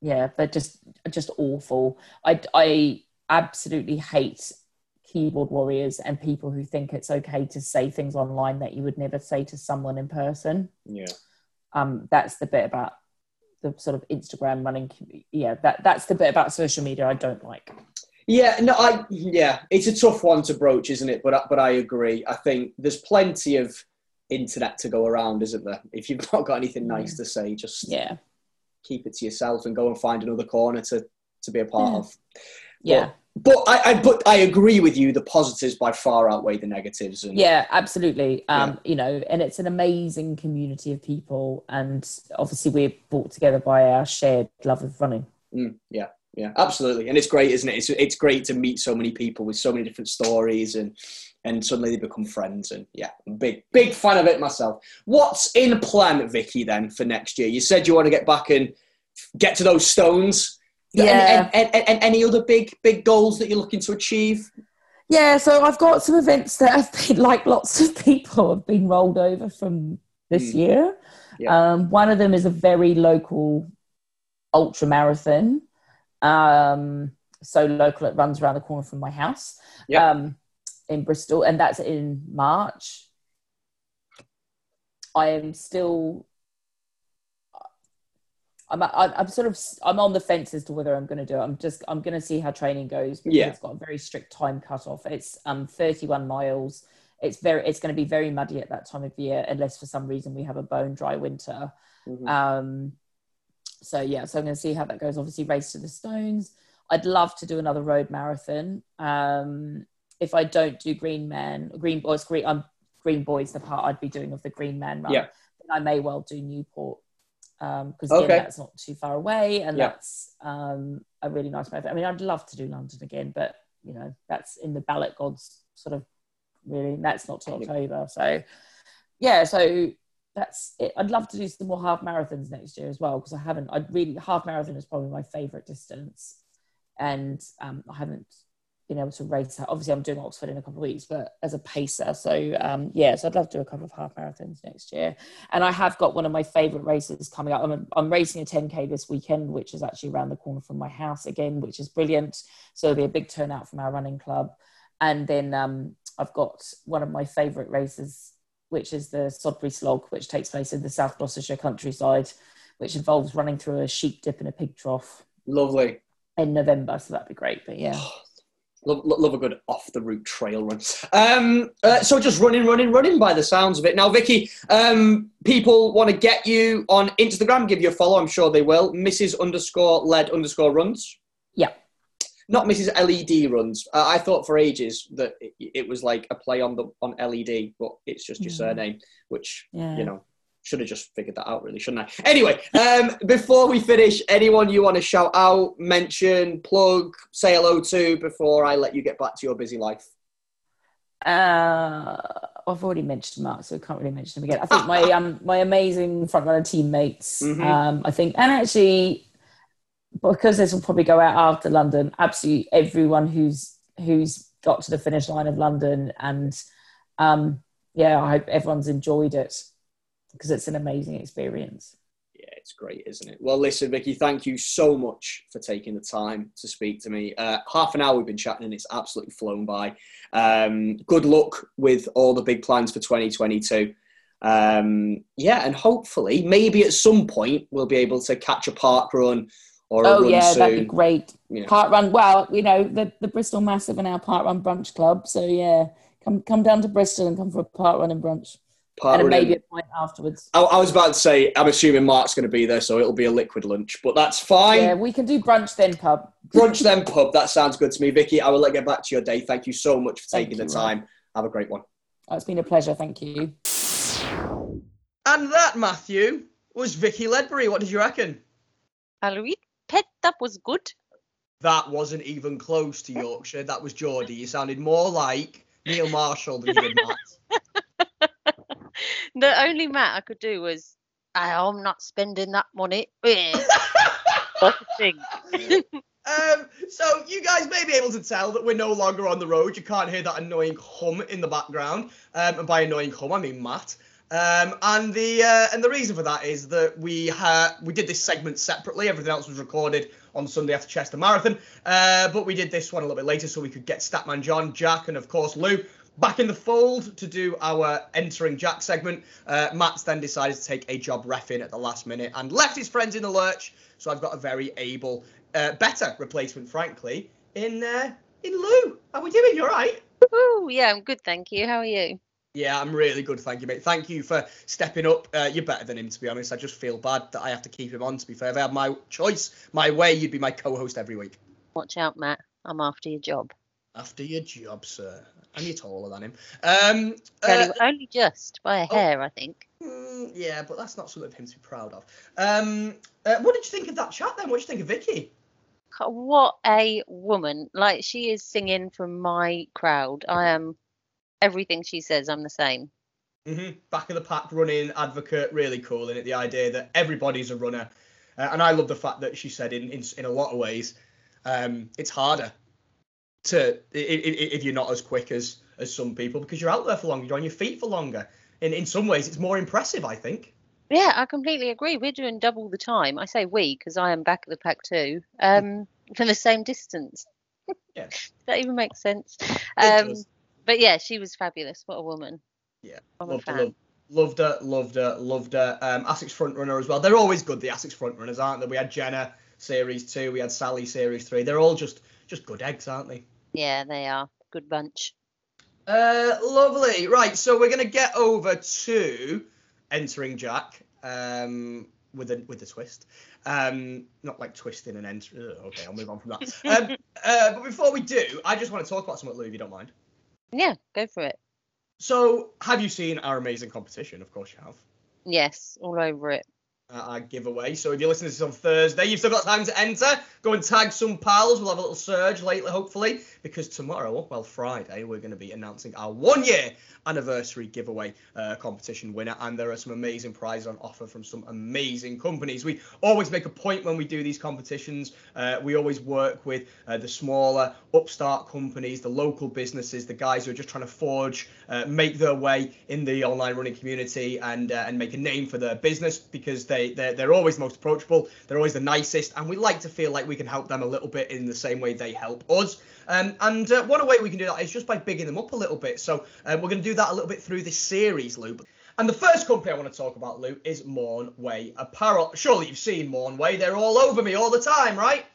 yeah they're just just awful i i absolutely hate keyboard warriors and people who think it's okay to say things online that you would never say to someone in person Yeah. um, that's the bit about the sort of Instagram running. Yeah, that that's the bit about social media I don't like. Yeah, no, I yeah, it's a tough one to broach, isn't it? But I- but I agree. I think there's plenty of internet to go around, isn't there? If you've not got anything nice to say, just Yeah, keep it to yourself and go and find another corner to to be a part Yeah. of. yeah, But I, I but I agree with you. The positives by far outweigh the negatives. And yeah, absolutely. Um, You know, and it's an amazing community of people, and obviously we're brought together by our shared love of running. Mm, yeah, yeah, absolutely. And it's great, isn't it? It's it's great to meet so many people with so many different stories and and suddenly they become friends. And yeah, I'm big big fan of it myself. What's in plan, Vicky? Then for next year, you said you want to get back and get to those stones. Yeah. And, and, and, and any other big big goals that you're looking to achieve? Yeah, so I've got some events that have been like lots of people have been rolled over from this Mm. year. Yeah. Um, one of them is a very local ultra marathon. Um, so local, it runs around the corner from my house Yeah. um, in Bristol, and that's in March. I am still. I'm, I'm sort of I'm on the fence as to whether I'm going to do it. I'm just I'm going to see how training goes because Yeah. it's got a very strict time cut off. It's um 31 miles. It's very it's going to be very muddy at that time of year unless for some reason we have a bone dry winter. Mhm. Um, so yeah, so I'm going to see how that goes. Obviously, race to the stones. I'd love to do another road marathon. Um, if I don't do Green Man, Green Boys, Green, um, Green Boys, the part I'd be doing of the Green Man run, Yeah. then I may well do Newport because again, Okay. that's not too far away, and Yeah. that's um, a really nice marathon. I mean, I'd love to do London again, but you know, that's in the ballot gods sort of really. That's not till. October, so yeah, so that's it. I'd love to do some more half marathons next year as well because I haven't. I really half marathon is probably my favorite distance, and um, I haven't been able to race. that. Obviously, I'm doing Oxford in a couple of weeks, but as a pacer, so um, yeah. So I'd love to do a couple of half marathons next year, and I have got one of my favorite races coming up. I'm, I'm racing a 10k this weekend, which is actually around the corner from my house again, which is brilliant. So there'll be a big turnout from our running club, and then um, I've got one of my favorite races which is the Sodbury Slog, which takes place in the South Gloucestershire countryside, which involves running through a sheep dip and a pig trough Lovely. in November. So that'd be great. But yeah, Love, love a good off the route trail run. Um, uh, so just running, running, running by the sounds of it. Now, Vicky, um, people want to get you on Instagram, give you a follow. I'm sure they will. Mrs. underscore led underscore runs. Yeah. Not Mrs. LED runs. Uh, I thought for ages that it, it was like a play on the on LED, but it's just your Mm. surname, which yeah. you know should have just figured that out, really, shouldn't I? Anyway, um, before we finish, anyone you want to shout out, mention, plug, say hello to before I let you get back to your busy life? Uh, I've already mentioned Mark, so I can't really mention him again. I think my um my amazing front runner teammates. Mhm. Um, I think, and actually, because this will probably go out after London, absolutely everyone who's who's got to the finish line of London, and um, yeah, I hope everyone's enjoyed it because it's an amazing experience. Yeah, it's great, isn't it? Well, listen, Vicky, thank you so much for taking the time to speak to me. Uh, half an hour we've been chatting and it's absolutely flown by. Um, good luck with all the big plans for 2022. Um, yeah, and hopefully, maybe at some point, we'll be able to catch a park run or a Oh yeah, soon. that'd be great. Yeah. Park run. Well, you know the the Bristol Massive and our park run Brunch Club. So yeah, come come down to Bristol and come for a park run and brunch, Park and maybe a pint afterwards. I, I was about to say, I'm assuming Mark's going to be there, so it'll be a liquid lunch, but that's fine. Yeah, we can do brunch then, pub. Brunch then pub. That sounds good to me, Vicky. I will let you get back to your day. Thank you so much for Thank taking the you, time. Have a great one. Oh, it's been a pleasure. Thank you. And that, Matthew, was Vicky Ledbury. What did you reckon? Halloween pet that was good. That wasn't even close to Yorkshire. That was Geordie. You sounded more like Neil Marshall than you did Matt. The only Matt I could do was I'm not spending that money. Thing. Um, so you guys may be able to tell that we're no longer on the road. You can't hear that annoying hum in the background. Um, and by annoying hum, I mean Matt. Um, and the uh, and the reason for that is that we ha- we did this segment separately. Everything else was recorded on Sunday after Chester Marathon. Uh, but we did this one a little bit later so we could get Statman John, Jack, and of course Lou back in the fold to do our entering Jack segment. Uh, Matt's then decided to take a job refing at the last minute and left his friends in the lurch. So I've got a very able, uh, better replacement, frankly, in uh, in Lou. How we doing? You all right? Ooh, yeah, I'm good, thank you. How are you? Yeah, I'm really good, thank you, mate. Thank you for stepping up. Uh, you're better than him, to be honest. I just feel bad that I have to keep him on. To be fair, if I had my choice, my way, you'd be my co-host every week. Watch out, Matt. I'm after your job. After your job, sir, and you're taller than him. Um, uh, only just by a oh. hair, I think. mm, yeah, but that's not something for him to be proud of. Um, uh, what did you think of that chat then? What did you think of Vicky? What a woman! Like she is singing from my crowd. I am everything she says. I'm the same. hmm Back of the pack running advocate, really cool in it. The idea that everybody's a runner, uh, and I love the fact that she said in in, in a lot of ways, um, it's harder to if you're not as quick as as some people because you're out there for longer, you're on your feet for longer. In in some ways, it's more impressive, I think. Yeah, I completely agree. We're doing double the time. I say we because I am back of the pack too. Um, for the same distance. Yeah. Does that even make sense? Um. But yeah, she was fabulous. What a woman. Yeah, I'm loved her, loved, her, loved her, loved her. Um, ASICS front runner as well. They're always good, the ASICS front runners, aren't they? We had Jenna series two, we had Sally series three. They're all just just good eggs, aren't they? Yeah, they are. Good bunch. Uh, lovely. Right, so we're gonna get over to entering Jack. Um, with a with a twist. Um, not like twisting and enter. ugh, Okay, I'll move on from that. Um, uh, but before we do, I just want to talk about something, Lou, if you don't mind. Yeah, go for it. So, have you seen our amazing competition? Of course you have. Yes, all over it. Uh, our giveaway. So if you're listening to this on Thursday, you've still got time to enter. Go and tag some pals. We'll have a little surge lately, hopefully, because tomorrow, well, Friday, we're going to be announcing our one year anniversary giveaway uh, competition winner. And there are some amazing prizes on offer from some amazing companies. We always make a point when we do these competitions. Uh, we always work with uh, the smaller upstart companies, the local businesses, the guys who are just trying to forge, uh, make their way in the online running community and uh, and make a name for their business because they they're, they're always the most approachable. They're always the nicest, and we like to feel like we can help them a little bit in the same way they help us. Um, and uh, one way we can do that is just by bigging them up a little bit. So uh, we're going to do that a little bit through this series, Lou. And the first company I want to talk about, Lou, is Mornway Apparel. Surely you've seen Mornway. They're all over me all the time, right?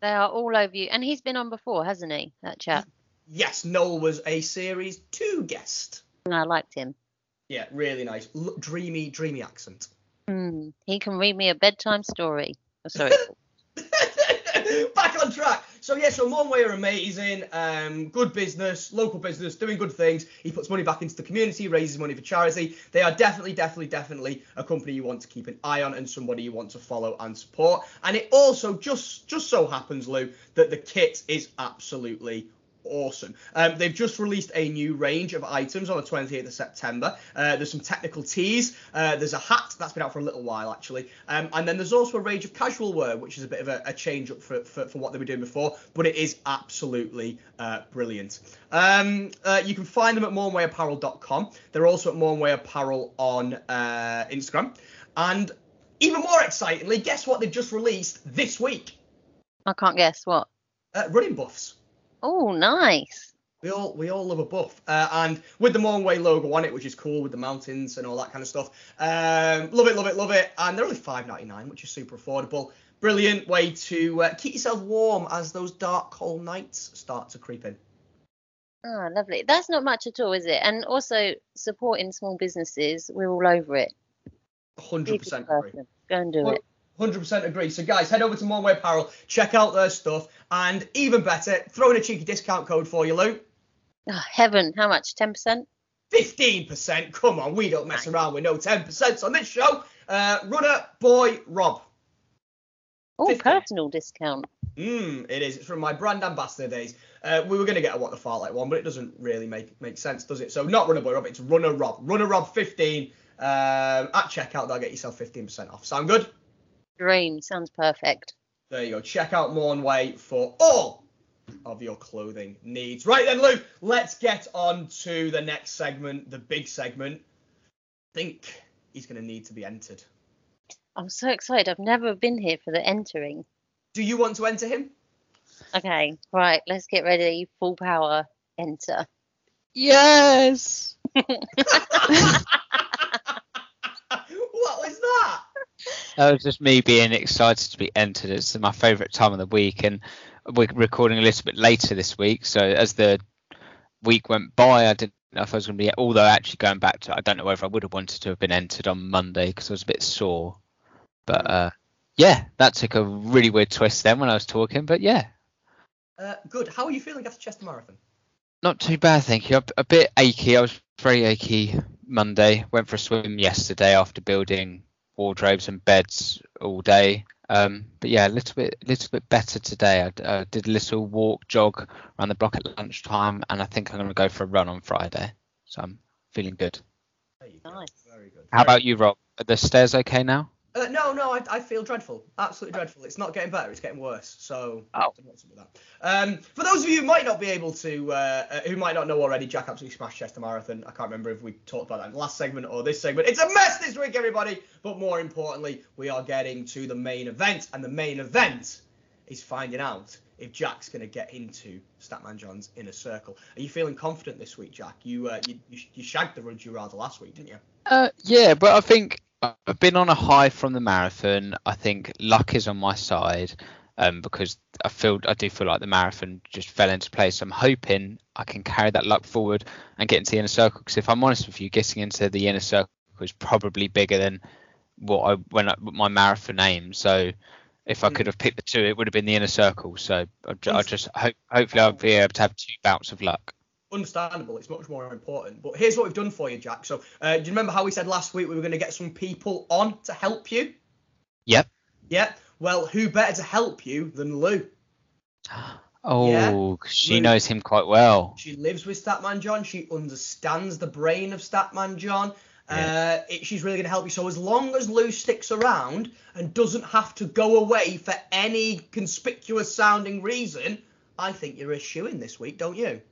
They are all over you. And he's been on before, hasn't he? That chap. Yes, Noel was a series two guest. And I liked him. Yeah, really nice. L- dreamy, dreamy accent. Hmm. He can read me a bedtime story. Oh, sorry. Back on track. So yeah, so Mornway are amazing. Um, good business, local business, doing good things. He puts money back into the community, raises money for charity. They are definitely, definitely, definitely a company you want to keep an eye on and somebody you want to follow and support. And it also just just so happens, Lou, that the kit is absolutely awesome. Um, they've just released a new range of items on the 28th of September. Uh, there's some technical tees. Uh, there's a hat that's been out for a little while actually, um, and then there's also a range of casual wear, which is a bit of a, a change up for, for, for what they were doing before, but it is absolutely uh, brilliant. Um, uh, you can find them at mornwayapparel.com. They're also at Mornway Apparel on uh, Instagram, and even more excitingly, guess what they've just released this week? I can't guess what. Uh, running buffs. Oh, nice. We all we all love a buff, uh, and with the Mornway logo on it, which is cool with the mountains and all that kind of stuff. Um, love it, love it, love it. And they're only five ninety nine, which is super affordable. Brilliant way to uh, keep yourself warm as those dark, cold nights start to creep in. Oh, lovely. That's not much at all, is it? And also supporting small businesses, we're all over it. 100% agree. Go and do it. Hundred percent agree. So guys, head over to Mornway Apparel, check out their stuff, and even better, throw in a cheeky discount code for you, Lou. Oh, heaven, how much? 10%? Fifteen percent. Come on, we don't mess around with no ten percent on this show. Uh, runner boy Rob. Oh, personal discount. Mm, it is. It's from my brand ambassador days. Uh, we were going to get a what the Fartlek one, but it doesn't really make make sense, does it? So not runner boy Rob, it's runner Rob. Runner Rob 15. Um, at checkout, they'll get yourself 15% off. Sound good? Dream. Sounds perfect. There you go. Check out Mornway for all of your clothing needs. Right then, Luke, let's get on to the next segment, the big segment. I think he's going to need to be entered. I'm so excited. I've never been here for the entering. Do you want to enter him? Okay, right, let's get ready. Full power. Enter. Yes. what was that? Was just me being excited to be entered. It's my favourite time of the week, and we're recording a little bit later this week. So as the week went by, I didn't know if I was going to be. Although actually going back to, I don't know whether I would have wanted to have been entered on Monday because I was a bit sore. But uh, yeah, that took a really weird twist then when I was talking. But yeah, Uh, good. How are you feeling after Chester Marathon? not too bad, thank you. A bit achy. I was very achy Monday. Went for a swim yesterday after building wardrobes and beds all day. Um, but yeah, a little bit, little bit better today. I uh, did a little walk, jog around the block at lunchtime, and I think I'm going to go for a run on Friday. So I'm feeling good. There go. Nice. Very good. How about you, Rob? Are the stairs okay now? Uh, no, no, I, I feel dreadful. Absolutely dreadful. It's not getting better. It's getting worse. So, Oh. don't know what's up with that. Um, for those of you who might not be able to, uh, uh, who might not know already, Jack absolutely smashed Chester Marathon. I can't remember if we talked about that in the last segment or this segment. It's a mess this week, everybody. But more importantly, we are getting to the main event, and the main event is finding out if Jack's going to get into Statman John's inner circle. Are you feeling confident this week, Jack? You uh, you, you, you shagged the Rudge rather last week, didn't you? Uh, yeah, but I think I've been on a high from the marathon. I think luck is on my side um, because I feel I do feel like the marathon just fell into place. I'm hoping I can carry that luck forward and get into the inner circle. Because if I'm honest with you, getting into the inner circle is probably bigger than what I when I, my marathon aim. So if I Mm. could have picked the two, it would have been the inner circle. So I, I just hope hopefully I'll be able to have two bouts of luck. Understandable. It's much more important. But here's what we've done for you, Jack. So, uh, do you remember how we said last week we were going to get some people on to help you? Yep. Yep. Well, who better to help you than Lou? Oh, 'cause she Luke. knows him quite well. She lives with Statman John. She understands the brain of Statman John. Uh, it, she's really going to help you. So as long as Lou sticks around and doesn't have to go away for any conspicuous sounding reason, I think you're a shoe in this week, don't you?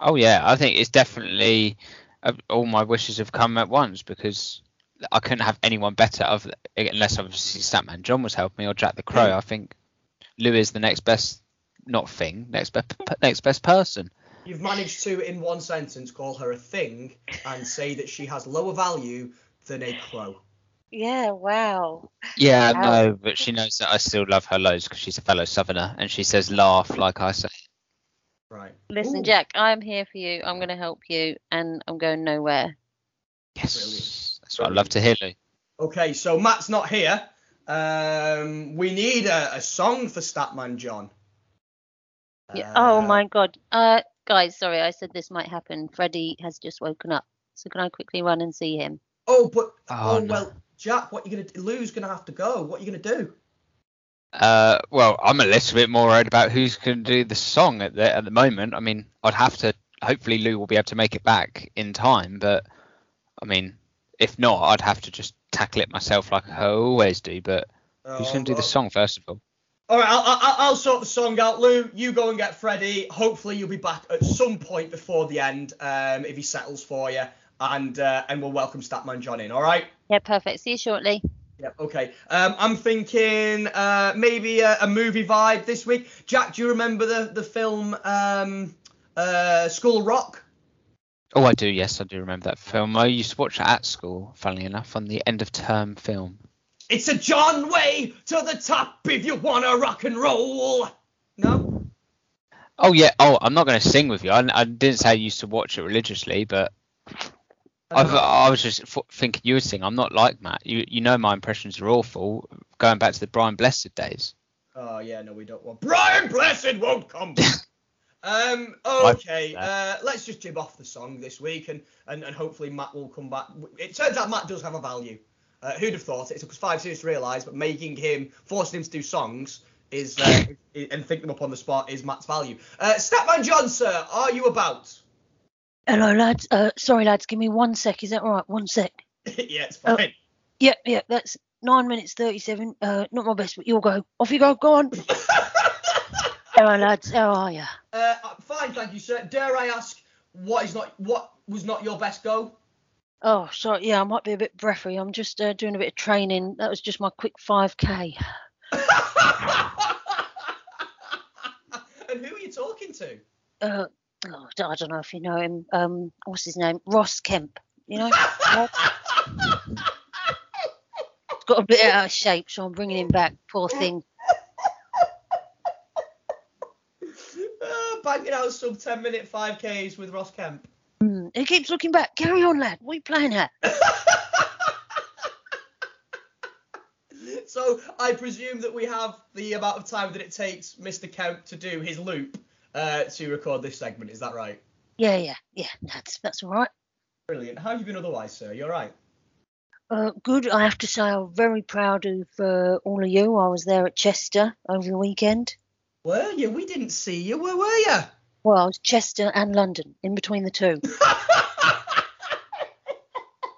Oh yeah, I think it's definitely uh, all my wishes have come at once because I couldn't have anyone better other unless obviously Statman John was helping me or Jack the Crow. I think Lou is the next best, not thing, next best, next best person. You've managed to, in one sentence, call her a thing and say that she has lower value than a crow. Yeah, wow. Yeah, Wow. no, but she knows that I still love her loads because she's a fellow Southerner and she says laugh like I say. Right. Listen, Ooh. Jack, I'm here for you. I'm going to help you, and I'm going nowhere. Yes, Brilliant. that's what I'd love to hear, Lou. Okay, so Matt's not here. Um, we need a, a song for Statman John. Yeah. Uh, oh my God. Uh, guys, sorry, I said this might happen. Freddie has just woken up, so can I quickly run and see him? Oh, but Oh, oh, no. well, Jack, what are you gonna? do? Lou's gonna have to go. What are you gonna do? Uh, well, I'm a little bit more worried about who's going to do the song at the at the moment. I mean, I'd have to. Hopefully, Lou will be able to make it back in time. But I mean, if not, I'd have to just tackle it myself like I always do. But who's going to do the song first of all? All right, I'll, I'll, I'll sort the song out. Lou, you go and get Freddie. Hopefully, you'll be back at some point before the end um, if he settles for you, and uh, and we'll welcome Statman John in. All right. Yeah, perfect. See you shortly. Yep. Okay. Um, I'm thinking uh, maybe a, a movie vibe this week. Jack, do you remember the the film um, uh, School Rock? Oh, I do. Yes, I do remember that film. I used to watch it at school. Funnily enough, on the end of term film. It's a John way to the top if you wanna rock and roll. No. Oh yeah. Oh, I'm not going to sing with you. I, I didn't say I used to watch it religiously, but I've, I was just thinking you were saying I'm not like Matt. You you know my impressions are awful. Going back to the Brian Blessed days. Oh yeah, no, we don't want. Brian Blessed won't come. back. um. Okay. Uh, let's just jib off the song this week, and, and and hopefully Matt will come back. It turns out Matt does have a value. Uh, who'd have thought it? It took us five series to realise, but making him, forcing him to do songs is uh, and think them up on the spot is Matt's value. Uh, Statman John, sir, are you about? Hello, lads. Uh, sorry, lads. Give me one sec. Is that all right? One sec. yeah, it's Oh. fine. Yep, yep. That's nine minutes thirty-seven. Uh, not my best, but you'll go. Off you go. Go on. Hello, lads. How are you? Uh, fine, thank you, sir. Dare I ask what is not what was not your best go? Oh, sorry. Yeah, I might be a bit breathy. I'm just uh, doing a bit of training. That was just my quick five k. and who are you talking to? Uh, oh, I don't know if you know him. Um, what's his name? Ross Kemp. You know. He's got a bit out of shape, so I'm bringing him back. Poor thing. Uh, banging out sub 10 minute 5Ks with Ross Kemp. Hmm, He keeps looking back. Carry on, lad. What are you playing at? So I presume that we have the amount of time that it takes Mr. Kemp to do his loop uh, to record this segment. Is that right? Yeah, yeah, yeah. That's that's all right. Brilliant. How have you been otherwise, sir? You all right? Uh, good. I have to say, I'm very proud of uh, all of you. I was there at Chester over the weekend. Were you? We didn't see you. Where were you? Well, I was Chester and London, in between the two,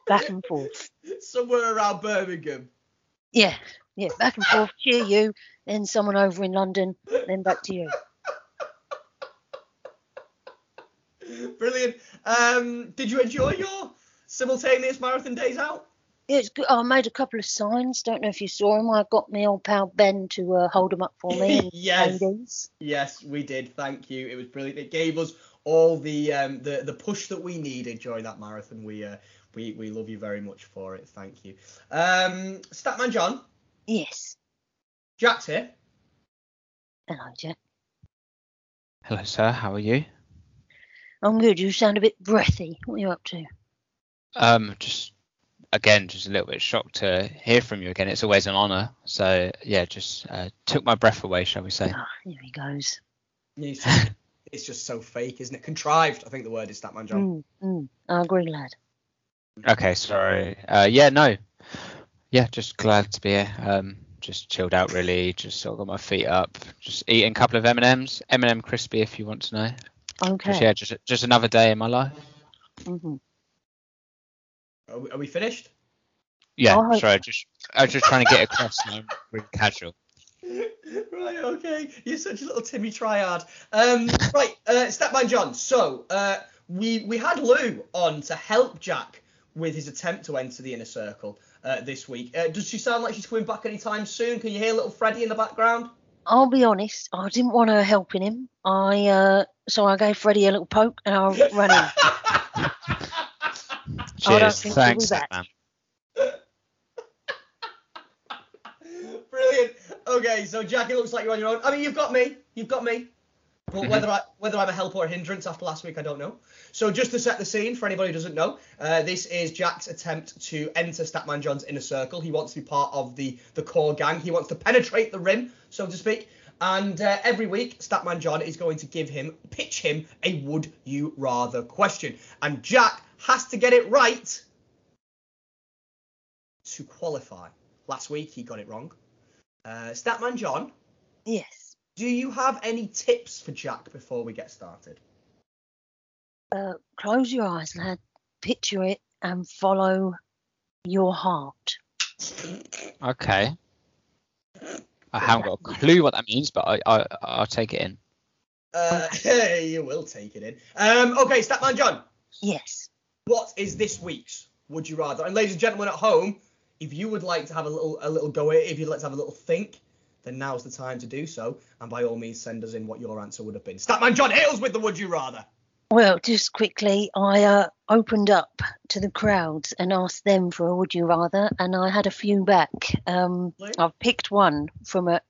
back and forth. Somewhere around Birmingham. Yeah, yeah, back and forth. Cheer you, then someone over in London, then back to you. Brilliant. Um, did you enjoy your simultaneous marathon days out? Yeah, it's good. I made a couple of signs. Don't know if you saw them. I got my old pal Ben to uh, hold them up for me. Yes. ladies. Yes, we did. Thank you. It was brilliant. It gave us all the um, the the push that we needed during that marathon. We uh, we we love you very much for it. Thank you. Um, Statman John, Yes. Jack's here. Hello, Jack. Hello, sir. How are you? I'm good. You sound a bit breathy. What are you up to? Um, just again, just a little bit shocked to hear from you again. It's always an honour. So yeah, just uh, took my breath away, shall we say? Ah, here he goes. It's just, it's just so fake, isn't it? Contrived. I think the word is Statman John. Mm, mm, I agree, lad. Okay, sorry. Uh, yeah, no. Yeah, just glad to be here. Um, just chilled out really. Just sort of got my feet up. Just eating a couple of M and M's, M and M crispy if you want to know. Okay. Just, yeah, just just another day in my life. hmm Are, we, are we finished? Yeah, Oh. sorry. Just I was just trying to get across. and I'm really casual. right, okay. You're such a little Timmy Triad. Um, right, uh, Statman John. So, uh, we we had Lou on to help Jack with his attempt to enter the inner circle uh, this week. Uh, does she sound like she's coming back anytime soon? Can you hear little Freddie in the background? I'll be honest. I didn't want her helping him. I uh, so I gave Freddie a little poke and I ran in. I don't Cheers. think she'll be Thanks, back. man. Brilliant. Okay, so Jackie looks like you're on your own. I mean, you've got me. You've got me. But whether I whether I'm a help or a hindrance after last week, I don't know. So just to set the scene for anybody who doesn't know, uh, this is Jack's attempt to enter Statman John's inner circle. He wants to be part of the the core gang. He wants to penetrate the rim, so to speak. And uh, every week, Statman John is going to give him, pitch him a would you rather question, and Jack has to get it right to qualify. Last week he got it wrong. Uh, Statman John, Yes. Do you have any tips for Jack before we get started? Uh, close your eyes, lad. Picture it and follow your heart. Okay. I haven't got a clue what that means, but I, I I'll take it in. Uh, you will take it in. Um, okay, Statman John, Yes. what is this week's Would You Rather? And ladies and gentlemen at home, if you would like to have a little a little go at it, if you'd like to have a little think, then now's the time to do so. And by all means, send us in what your answer would have been. Statman John, hit us with the Would You Rather. Well, just quickly, I uh, opened up to the crowds and asked them for a would you rather, and I had a few back. Um, I've picked one from a,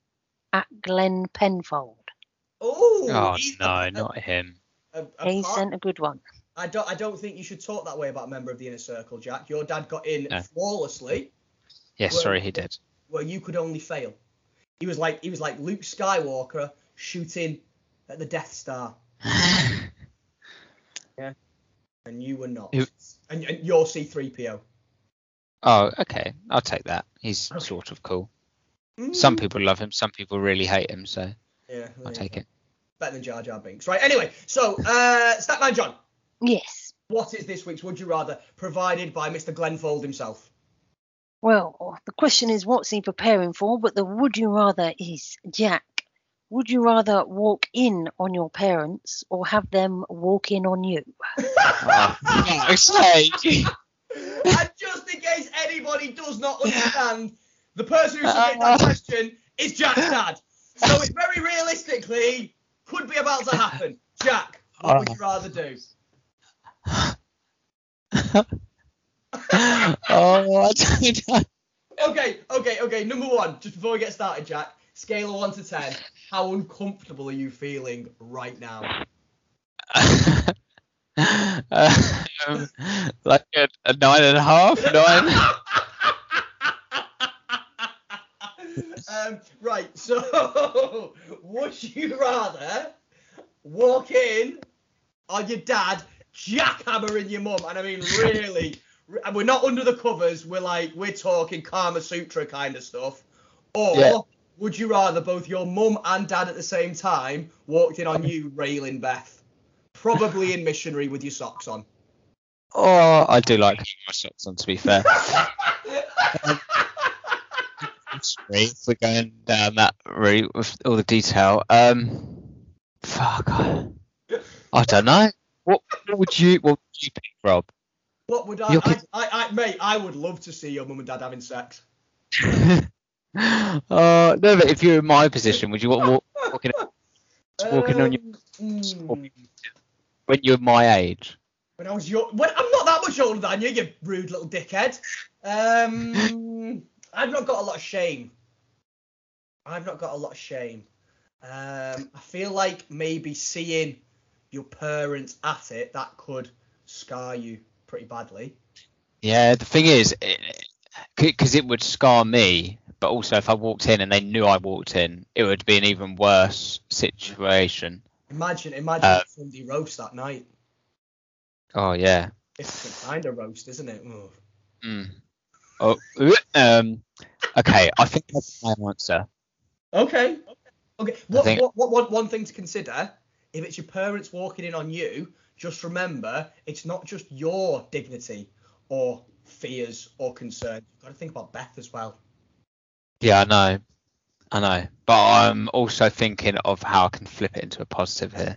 at Glenn Penfold. Ooh, Oh no, a- not him. a- a He part- sent a good one. I don't. I don't think you should talk that way about a member of the inner circle, Jack. Your dad got in No. flawlessly, Yes, Well- sorry, he did. where you could only fail. He was like he was like Luke Skywalker shooting at the Death Star, yeah. and you were not. Who- And, and you're C3PO. Oh, okay. I'll take that. He's Okay. sort of cool. Some Mm. people love him, some people really hate him, so Yeah, I'll take it. Better than Jar Jar Binks, right? Anyway, so uh, Statman John, Yes. what is this week's Would You Rather provided by Mr. Glenfold himself? Well, the question is, what's he preparing for? But the would you rather is, Jack, would you rather walk in on your parents or have them walk in on you? Oh, sake. and just in case anybody does not understand, the person who submitted that uh. question is Jack's dad. So it very realistically could be about to happen. Jack, what would you uh. rather do? oh, I don't know. Okay, okay, okay. Number one, just before we get started, Jack, scale of one to ten, how uncomfortable are you feeling right now? um, like a, a nine and a half, nine. um, right, so would you rather walk in on your dad jackhammering your mum? And I mean, really, we're not under the covers, we're like, we're talking Kama Sutra kind of stuff. Or Yeah. would you rather both your mum and dad at the same time walked in on you railing Beth? Probably in missionary with your socks on. Oh, I do like my socks on, to be fair. If we're going down that route with all the detail. Um, fuck. I, I don't know. What, what would you what would you pick, Rob? What would I, I, kid- I, I, mate? I would love to see your mum and dad having sex. uh, no, but if you're in my position, would you want walk, walking walking on your Um, mm, when you're my age? when I was young, when, I'm not that much older than you, you rude little dickhead. Um, I've not got a lot of shame. I've not got a lot of shame. Um, I feel like maybe seeing your parents at it that could scar you pretty badly. Yeah, the thing is, because it would scar me, but also if I walked in and they knew I walked in, it would be an even worse situation. Imagine, imagine Uh, Sunday roast that night. Oh yeah. It's a kind of roast, isn't it? Mm. Oh, um. Okay, I think that's my answer. Okay. Okay. What, think- what, what, one, one thing to consider if it's your parents walking in on you, just remember it's not just your dignity or fears or concerns. You've got to think about Beth as well. Yeah, I know, I know, but I'm also thinking of how I can flip it into a positive here.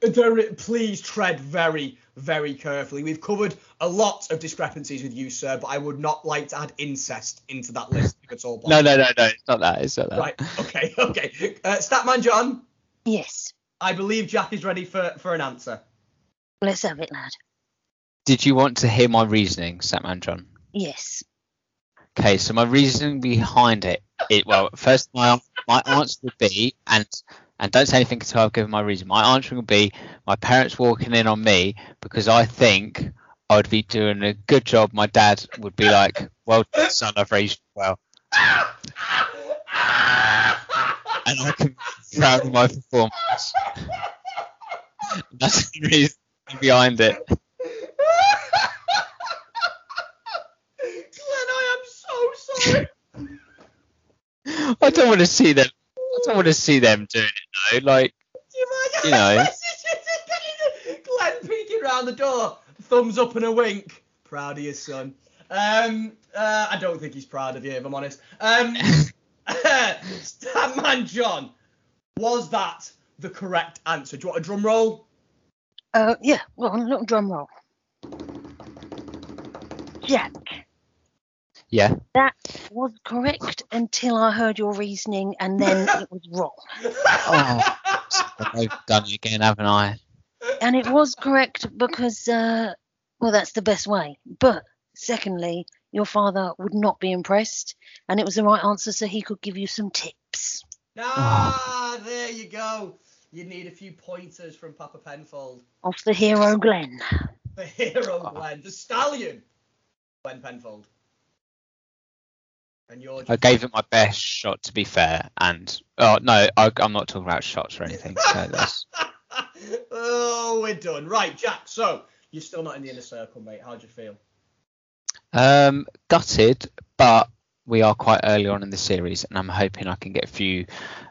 There, please tread very, very carefully. We've covered a lot of discrepancies with you, sir, but I would not like to add incest into that list if it's all No, no, no, no, it's not that. It's not that. Right. Okay. Okay. Uh, Statman John, Yes. I believe Jack is ready for, for an answer. Let's have it, lad. Did you want to hear my reasoning, Statman John? Yes. Okay, so my reasoning behind it, it well, first my my answer would be, and and don't say anything until I've given my reason. My answer would be my parents walking in on me because I think I would be doing a good job. My dad would be like, "Well son, I've raised you well," and I can be proud of my performance. That's the reason behind it. Glenn, I am so sorry. I don't want to see them. I don't want to see them doing it though. Like, you know. Glenn peeking round the door, thumbs up and a wink. Proud of your son. Um, uh, I don't think he's proud of you, if I'm honest. Um, Statman John, was that the correct answer? Do you want a drum roll? Uh, yeah, well, a little drum roll. Jack, Yeah. that was correct until I heard your reasoning, and then it was wrong. Oh, I've done it again, haven't I? And it was correct because, uh, well, that's the best way. But secondly, your father would not be impressed, and it was the right answer, so he could give you some tips. Ah, there you go. You need a few pointers from Papa Penfold. Off the hero Glenn. The hero Glenn, the stallion, Glenn Penfold. And you're I gave it my best shot, to be fair. And oh no, I, I'm not talking about shots or anything. So that's oh, we're done. Right, Jack. So you're still not in the inner circle, mate. How'd you feel? um, gutted, but we are quite early on in the series, and I'm hoping I can get a few,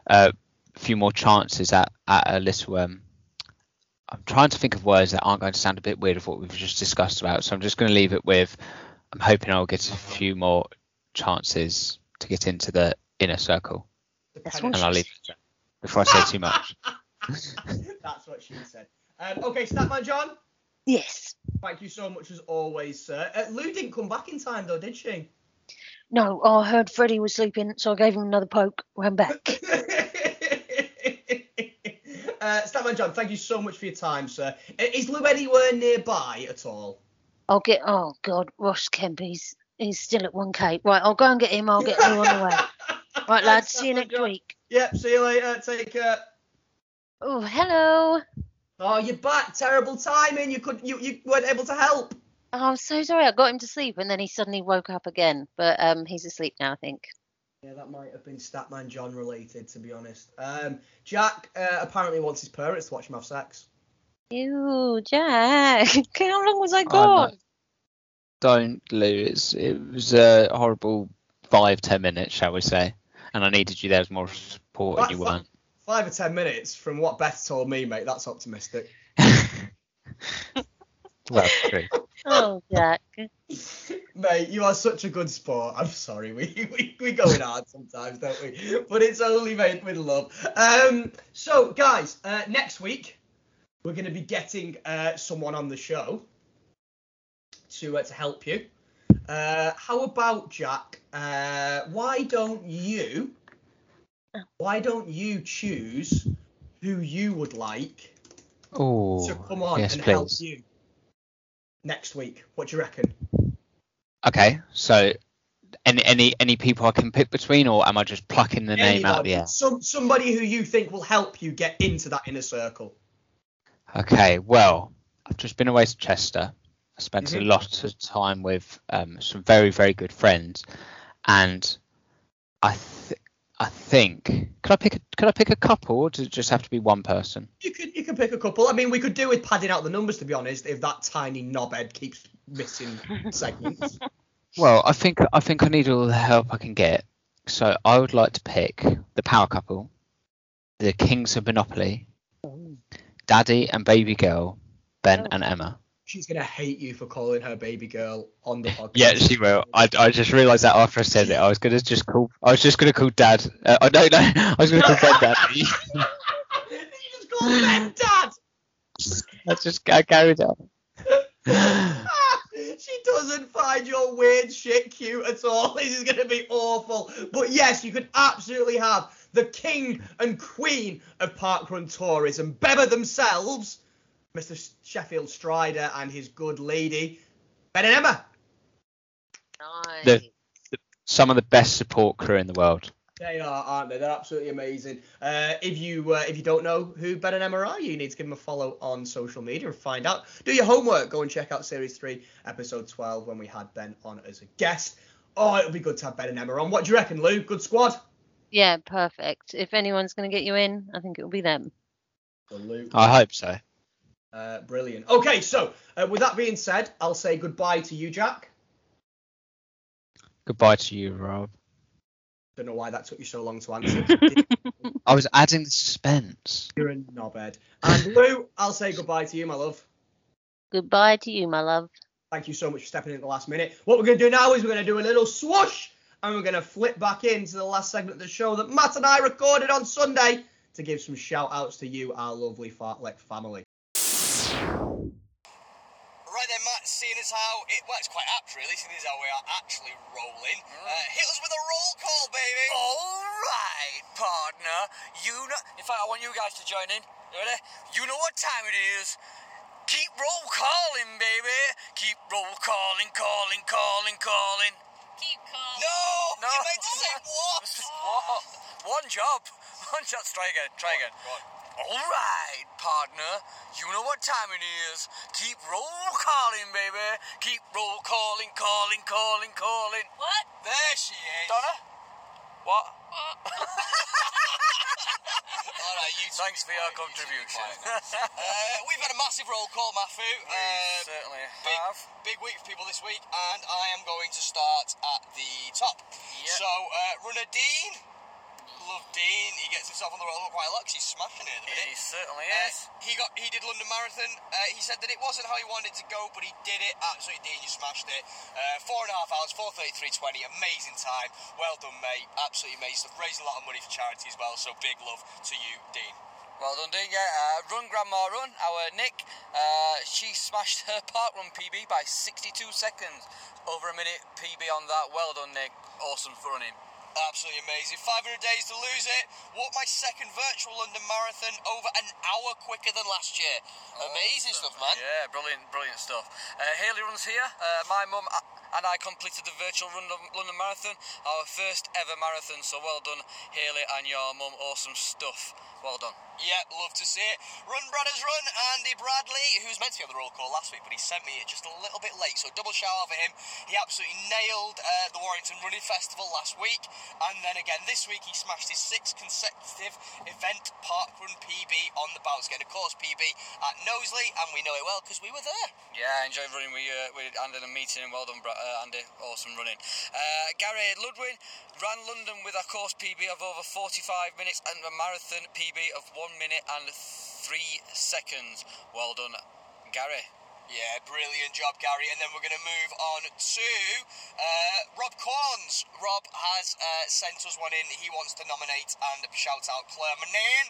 uh, few more chances at at a little. Um, I'm trying to think of words that aren't going to sound a bit weird of what we've just discussed about. So I'm just going to leave it with. I'm hoping I'll get a few more chances to get into the inner circle, That's and what I'll leave it before I say too much. That's what she said. Um, okay, Statman John. Yes. Thank you so much as always, sir. Uh, Lou didn't come back in time though, did she? No, I heard Freddie was sleeping, so I gave him another poke, ran back. uh, Statman John, thank you so much for your time, sir. Uh, Is Lou anywhere nearby at all? I'll get, oh God, Ross Kemp, he's, he's still at 1K. Right, I'll go and get him, I'll get Lou on the way. Right, lads, see you next John. week. Yep, see you later. Take care. Oh, hello. Oh, you're back. Terrible timing. You couldn't. you, you weren't able to help. Oh, I'm so sorry, I got him to sleep and then he suddenly woke up again. But um, he's asleep now, I think. Yeah, that might have been Statman John related, to be honest. Um, Jack uh, apparently wants his parents to watch him have sex. Ew, Jack. How long was I no. gone? Don't lose. It was a horrible five ten minutes, shall we say? And I needed you there as more support, and you Fi- weren't. Five or ten minutes from what Beth told me, mate. That's optimistic. well, true. Oh, Jack. Mate, you are such a good sport. I'm sorry, we we, we go in hard sometimes, don't we? But it's only made with love. Um, so guys, uh, next week we're going to be getting uh, someone on the show to uh, to help you. Uh, how about Jack? Uh, why don't you? Why don't you choose who you would like Oh, to come on yes, and help please. you next week? What do you reckon? Okay, so any any any people I can pick between, or am I just plucking the name out of the air? Some somebody who you think will help you get into that inner circle. Okay, well, I've just been away to Chester. I spent Mhm. a lot of time with um, some very very good friends, and I th- I think could I pick a, could I pick a couple, or does it just have to be one person? You could you can pick a couple. I mean, we could do with padding out the numbers to be honest. If that tiny knobhead keeps missing segments. Well, I think I think I need all the help I can get. So I would like to pick the power couple, the kings of Monopoly, Daddy and baby girl, Ben Oh. and Emma. She's gonna hate you for calling her baby girl on the podcast. Yeah, she will. I, I just realised that after I said it, I was gonna just call. I was just gonna call Dad. Uh, oh, no, no, I was gonna call Ben Daddy. you just called Ben dad. I just I carried on. she doesn't find your weird shit cute at all. This is going to be awful. But yes, you could absolutely have the king and queen of parkrun tourism, Beba themselves, Mr. Sheffield Strider and his good lady, Ben and Emma. Nice. The- Some of the best support crew in the world. They are, aren't they? They're absolutely amazing. Uh, if you uh, if you don't know who Ben and Emma are, you need to give them a follow on social media and find out. Do your homework. Go and check out series three, episode twelve, when we had Ben on as a guest. Oh, it'll be good to have Ben and Emma on. What do you reckon, Lou? Good squad. Yeah, perfect. If anyone's going to get you in, I think it'll be them. I hope so. Uh, brilliant. Okay, so uh, with that being said, I'll say goodbye to you, Jack. Goodbye to you, Rob. Don't know why that took you so long to answer. I was adding the suspense. You're a knobhead. And Lou, I'll say goodbye to you, my love. Goodbye to you, my love. Thank you so much for stepping in at the last minute. What we're going to do now is we're going to do a little swoosh and we're going to flip back into the last segment of the show that Matt and I recorded on Sunday to give some shout outs to you, our lovely Fartlek family. It well, it's quite apt, really, seeing as how we are actually rolling. Uh, hit us with a roll call, baby. All right, partner. You know. In fact, I want you guys to join in. You ready? You know what time it is. Keep roll calling, baby. Keep roll calling, calling, calling, calling. Keep calling. No, No. you meant to say what? What? One job. One job. Try again. Try again. All right, partner. You know what time it is. Keep roll calling, baby. Keep roll calling, calling, calling, calling. What? There she is. Donna? What? All right, you. two Thanks be for your quiet, you two be contribution. quiet now. uh, we've had a massive roll call, Matthew. We Uh, certainly big, have. big week for people this week, and I am going to start at the top. Yep. So, uh, runner Dean, love Dean. He gets himself on the road quite a lot he's smashing it at the minute. He certainly Uh, is. he got he did London Marathon. Uh, he said that it wasn't how he wanted to go, but he did it. Absolutely, Dean, you smashed it. Uh, four and a half hours, four thirty three twenty. Amazing time. Well done, mate. Absolutely amazing stuff. Raised a lot of money for charity as well. So big love to you, Dean. Well done, Dean. Yeah, uh, run grandma run. Our Nick, uh, she smashed her park run PB by 62 seconds. Over a minute PB on that. Well done, Nick. Awesome for running. Absolutely amazing. 500 days to lose it. What my second virtual London Marathon over an hour quicker than last year. Amazing stuff, man. Yeah, brilliant, brilliant stuff. Uh, Haley runs here. Uh, my mum uh, and I completed the virtual London, London Marathon, our first ever marathon. So well done, Haley and your mum. Awesome stuff. Well done. Yeah, love to see it. Run Brothers Run, Andy Bradley, who was meant to be on the roll call last week, but he sent me it just a little bit late, so double shout out for him. He absolutely nailed uh, the Warrington Running Festival last week, and then again this week he smashed his sixth consecutive event park run PB on the bounce, getting a course PB at Knowsley, and we know it well because we were there. Yeah, I enjoyed running with you, uh, with Andy in a meeting. and Well done, Bra- uh, Andy. Awesome running. Uh, Gary Ludwin ran London with a course PB of over 45 minutes and a marathon PB of 1 minute and 3 seconds. Well done, Gary. Yeah, brilliant job, Gary. And then we're going to move on to uh, Rob Corns. Rob has uh, sent us one in. He wants to nominate and shout out Claire Manan.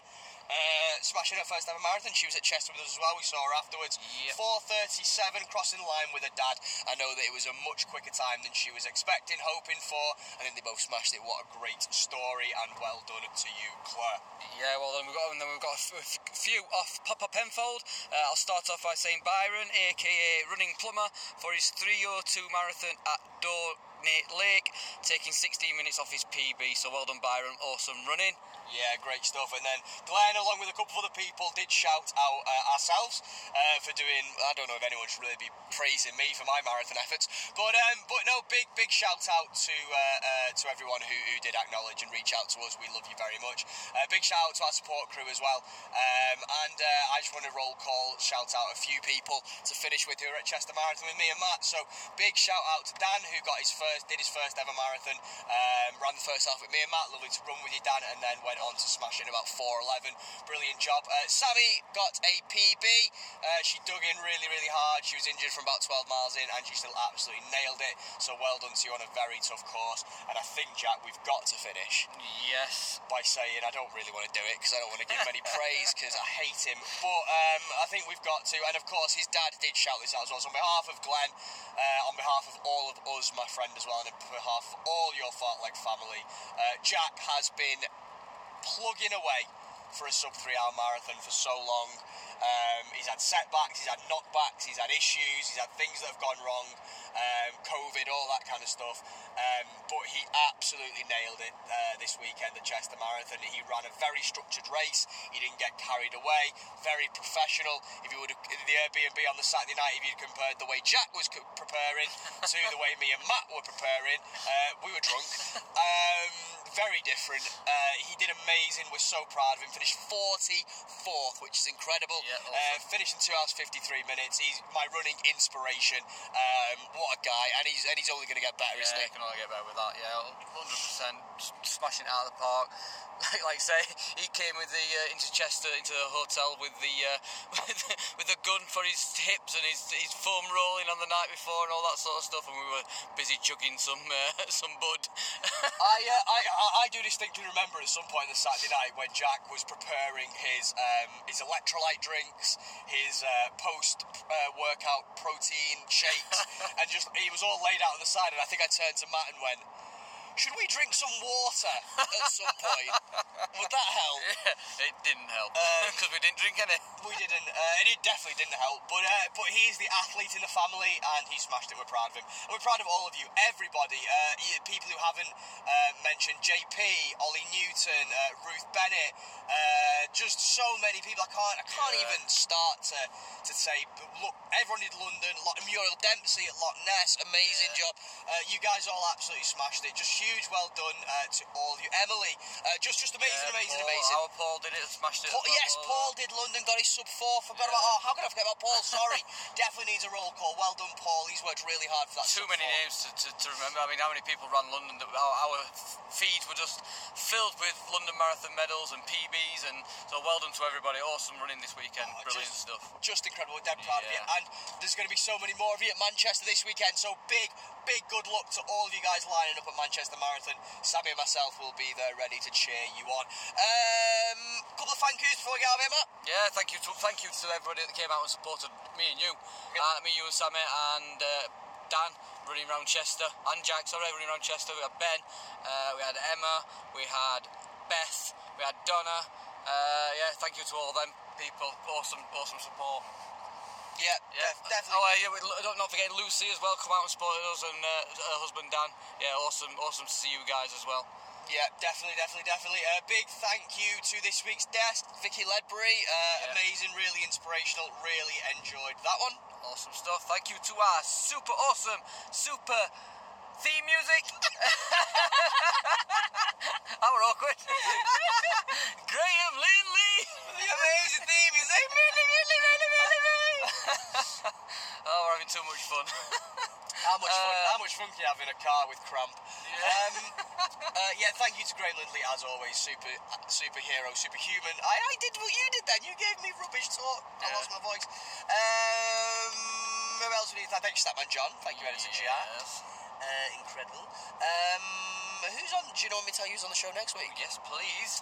Uh, smashing her first ever marathon. She was at Chester with us as well. We saw her afterwards. Yep. 4:37, crossing the line with her dad. I know that it was a much quicker time than she was expecting, hoping for. I think they both smashed it. What a great story, and well done to you, Claire. Yeah, well then we've got and then we've got a few off Papa Penfold. Uh, I'll start off by saying Byron, aka Running Plumber, for his 302 marathon at Dorney Lake, taking 16 minutes off his PB. So well done, Byron. Awesome running. Yeah, great stuff. And then Glenn, along with a couple of other people, did shout out uh, ourselves uh, for doing. I don't know if anyone should really be praising me for my marathon efforts, but um, but no, big big shout out to uh, uh, to everyone who, who did acknowledge and reach out to us. We love you very much. Uh, big shout out to our support crew as well. Um, and uh, I just want to roll call shout out a few people to finish with who are at Chester Marathon with me and Matt. So big shout out to Dan who got his first, did his first ever marathon, um, ran the first half with me and Matt. Lovely to run with you, Dan, and then went on to smash in about 4:11. Brilliant job. Uh, Sammy got a PB. Uh, she dug in really, really hard. She was injured from about 12 miles in, and she still absolutely nailed it. So well done to you on a very tough course. And I think Jack, we've got to finish Yes. by saying I don't really want to do it because I don't want to give him any praise because I hate him. But um, I think we've got to. And of course, his dad did shout this out as well. So on behalf of Glenn, uh, on behalf of all of us, my friend as well, on behalf of all your Fartlek family, uh, Jack has been plugging away for a sub three hour marathon for so long. Um, he's had setbacks, he's had knockbacks, he's had issues, he's had things that have gone wrong, um, COVID, all that kind of stuff. Um, but he absolutely nailed it uh, this weekend at Chester Marathon. He ran a very structured race. He didn't get carried away. Very professional. If you would have the Airbnb on the Saturday night, if you'd compared the way Jack was preparing to the way me and Matt were preparing, uh, we were drunk. Um, very different. Uh, he did amazing. We're so proud of him. Finished 44th, which is incredible. Yeah, uh, finished in 2 hours 53 minutes. He's my running inspiration. Um, what a guy. And he's and he's only going to get better, Yeah, isn't he? can only get better with that. Yeah, hundred percent. Smashing it out of the park. Like, like say, he came with the uh, into Chester into the hotel with the uh, with, the- with the gun for his hips and his, his foam rolling on the night before and all that sort of stuff, and we were busy chugging some uh, some bud. I, uh, I, I, I do distinctly remember at some point on the Saturday night when Jack was preparing his um, his electrolyte drinks, his uh, post uh, workout protein shakes, and just he was all laid out on the side. And I think I turned to Matt and went, "Should we drink some water at some point? Would that help?" it didn't help because we didn't drink any. We didn't, uh, and it definitely didn't help. But uh, but he's the athlete in the family, and he smashed it. We're proud of him, and we're proud of all of you, everybody. Uh, people who haven't uh, mentioned JP, Ollie Newton, uh, Ruth Bennett, uh, just so many people. I can't I can't Yeah. even start to to say. But look, everyone in London, Muriel Dempsey at Loch Ness, amazing job. Uh, you guys all absolutely smashed it. Just huge, well done uh, to all of you. Emily, uh, just just amazing, Yeah, amazing, Paul, amazing. Our Paul did it, smashed it. Paul, well. yes, Paul did London, got his sub four. Forgot about. Oh, how could I forget about Paul? Sorry, definitely needs a roll call. Well done, Paul. He's worked really hard for that. Too many four. names to, to, to remember. I mean, how many people ran London? That our, our feeds were just filled with London Marathon medals and PBs, and so well done to everybody. Awesome running this weekend. Oh, Brilliant just, stuff. Just incredible. Dead proud of you. And there's going to be so many more of you at Manchester this weekend. So big, big good luck to all of you guys lining up at Manchester Marathon. Sammy and myself will be there ready to cheer you on. Um, couple of thank yous before we get out of here, Matt. Yeah, thank you to thank you to everybody that came out and supported me and you, uh, me, you and Sammy and uh, Dan running around Chester and Jack. Sorry, running around Chester. We had Ben, uh, we had Emma, we had Beth, we had Donna. Uh, yeah, thank you to all them people. Awesome, awesome support. Yeah, Yeah, def- definitely. Oh, uh, yeah, we, don't not forgetting Lucy as well. Come out and supported us, and uh, her husband Dan. Yeah, awesome, awesome to see you guys as well. Yeah, definitely, definitely, definitely. A big thank you to this week's guest, Vicky Ledbury. Uh, Yeah. Amazing, really inspirational. Really enjoyed that one. Awesome stuff. Thank you to our super awesome, super theme music. Our awkward. Graham Linley. The amazing theme music. Really, really, really, really. oh, we're having too much fun. How much fun? Uh, how much fun can you have in a car with cramp? Um, uh, yeah, thank you to Graham Lindley as always. Super, superhero, superhuman. I, I did what you did then. You gave me rubbish talk. I lost my voice. Um, who else we need to thank? Thank you, Statman John. Thank you, Editor Jack. Uh, incredible. Um, who's on? Do you know me tell you who's on the show next week? Yes, please.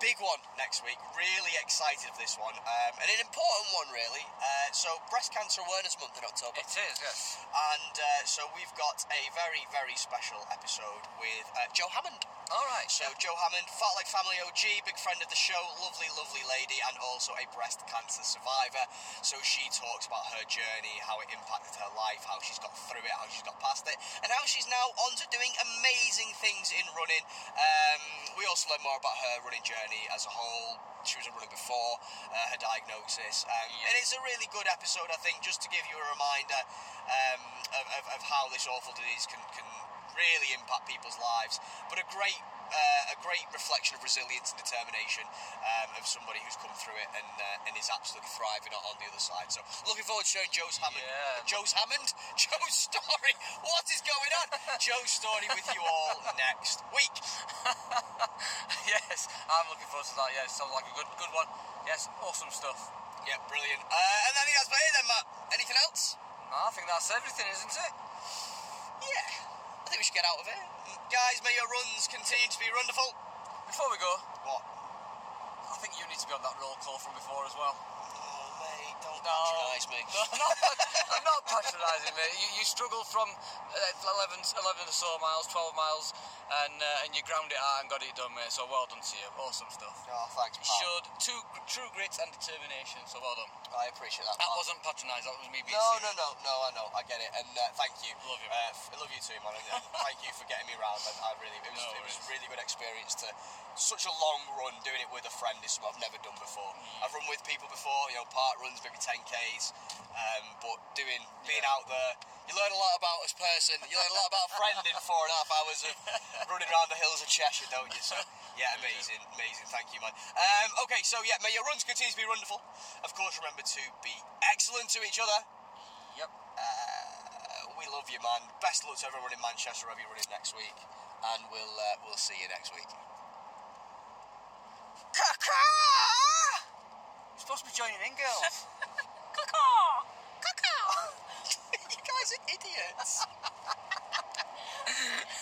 Big one next week. Really excited for this one, um, and an important one, really. Uh, so, Breast Cancer Awareness Month in October. It is. Yes. And uh, so we've got a very, very special episode with uh, Joe Hammond. All right. So Joe Hammond, Fartlek Family OG, big friend of the show, lovely, lovely lady, and also a breast cancer survivor. So she talks about her journey, how it impacted her life, how she's got through it, how she's got past it, and how she's now on to doing amazing things in running. Um, we also learn more about her running journey as a whole. She was a runner before uh, her diagnosis, um, and it's a really good episode, I think, just to give you a reminder um, of, of, of how this awful disease can, can really impact people's lives. But a great, uh, a great reflection of resilience and determination um, of somebody who's come through it and uh, and is absolutely thriving on, the other side. So looking forward to sharing Joe's Hammond, Yeah. Joe's Hammond, Joe's story. What is going on? Joe's story with you all next week. yes, I'm looking forward to that. Yeah, it sounds like a good, good one. Yes, awesome stuff. Yeah, brilliant. Uh, and I think that's about it then, Matt. Anything else? I think that's everything, isn't it? Yeah. I think we should get out of here. Guys, may your runs continue to be wonderful. Before we go, What? I think you need to be on that roll call from before as well. No. patronise me. No, I'm not, I'm not patronising, mate. You, you struggled from uh, 11, 11 or so miles, 12 miles, and uh, and you ground it out and got it done, mate. So well done to you. Awesome stuff. Oh, thanks, You pal. showed two, true grit and determination, so well done. I appreciate that. That pal. wasn't patronised, that was me being No, no, serious. no, no. I know, I get it, and uh, thank you. Love you, Uh, man. f- I love you too, man. And, thank you for getting me round. I, I really, it was, No it was a really good experience to such a long run. Doing it with a friend is something I've never done before. Mm. I've run with people before, you know, park runs, maybe 10ks, um, but doing, being Yeah. out there, you learn a lot about us person. You learn a lot about a friend in four and a half hours of running around the hills of Cheshire, don't you? So, yeah, amazing, amazing. Thank you, man. Um, okay, so yeah, may your runs continue to be wonderful. Of course, remember to be excellent to each other. Yep. Uh, we love you, man. Best of luck to everyone in Manchester, wherever you're running next week. and we'll uh, we'll see you next week. You're supposed to be joining in, girls. Caw-caw! You guys are idiots.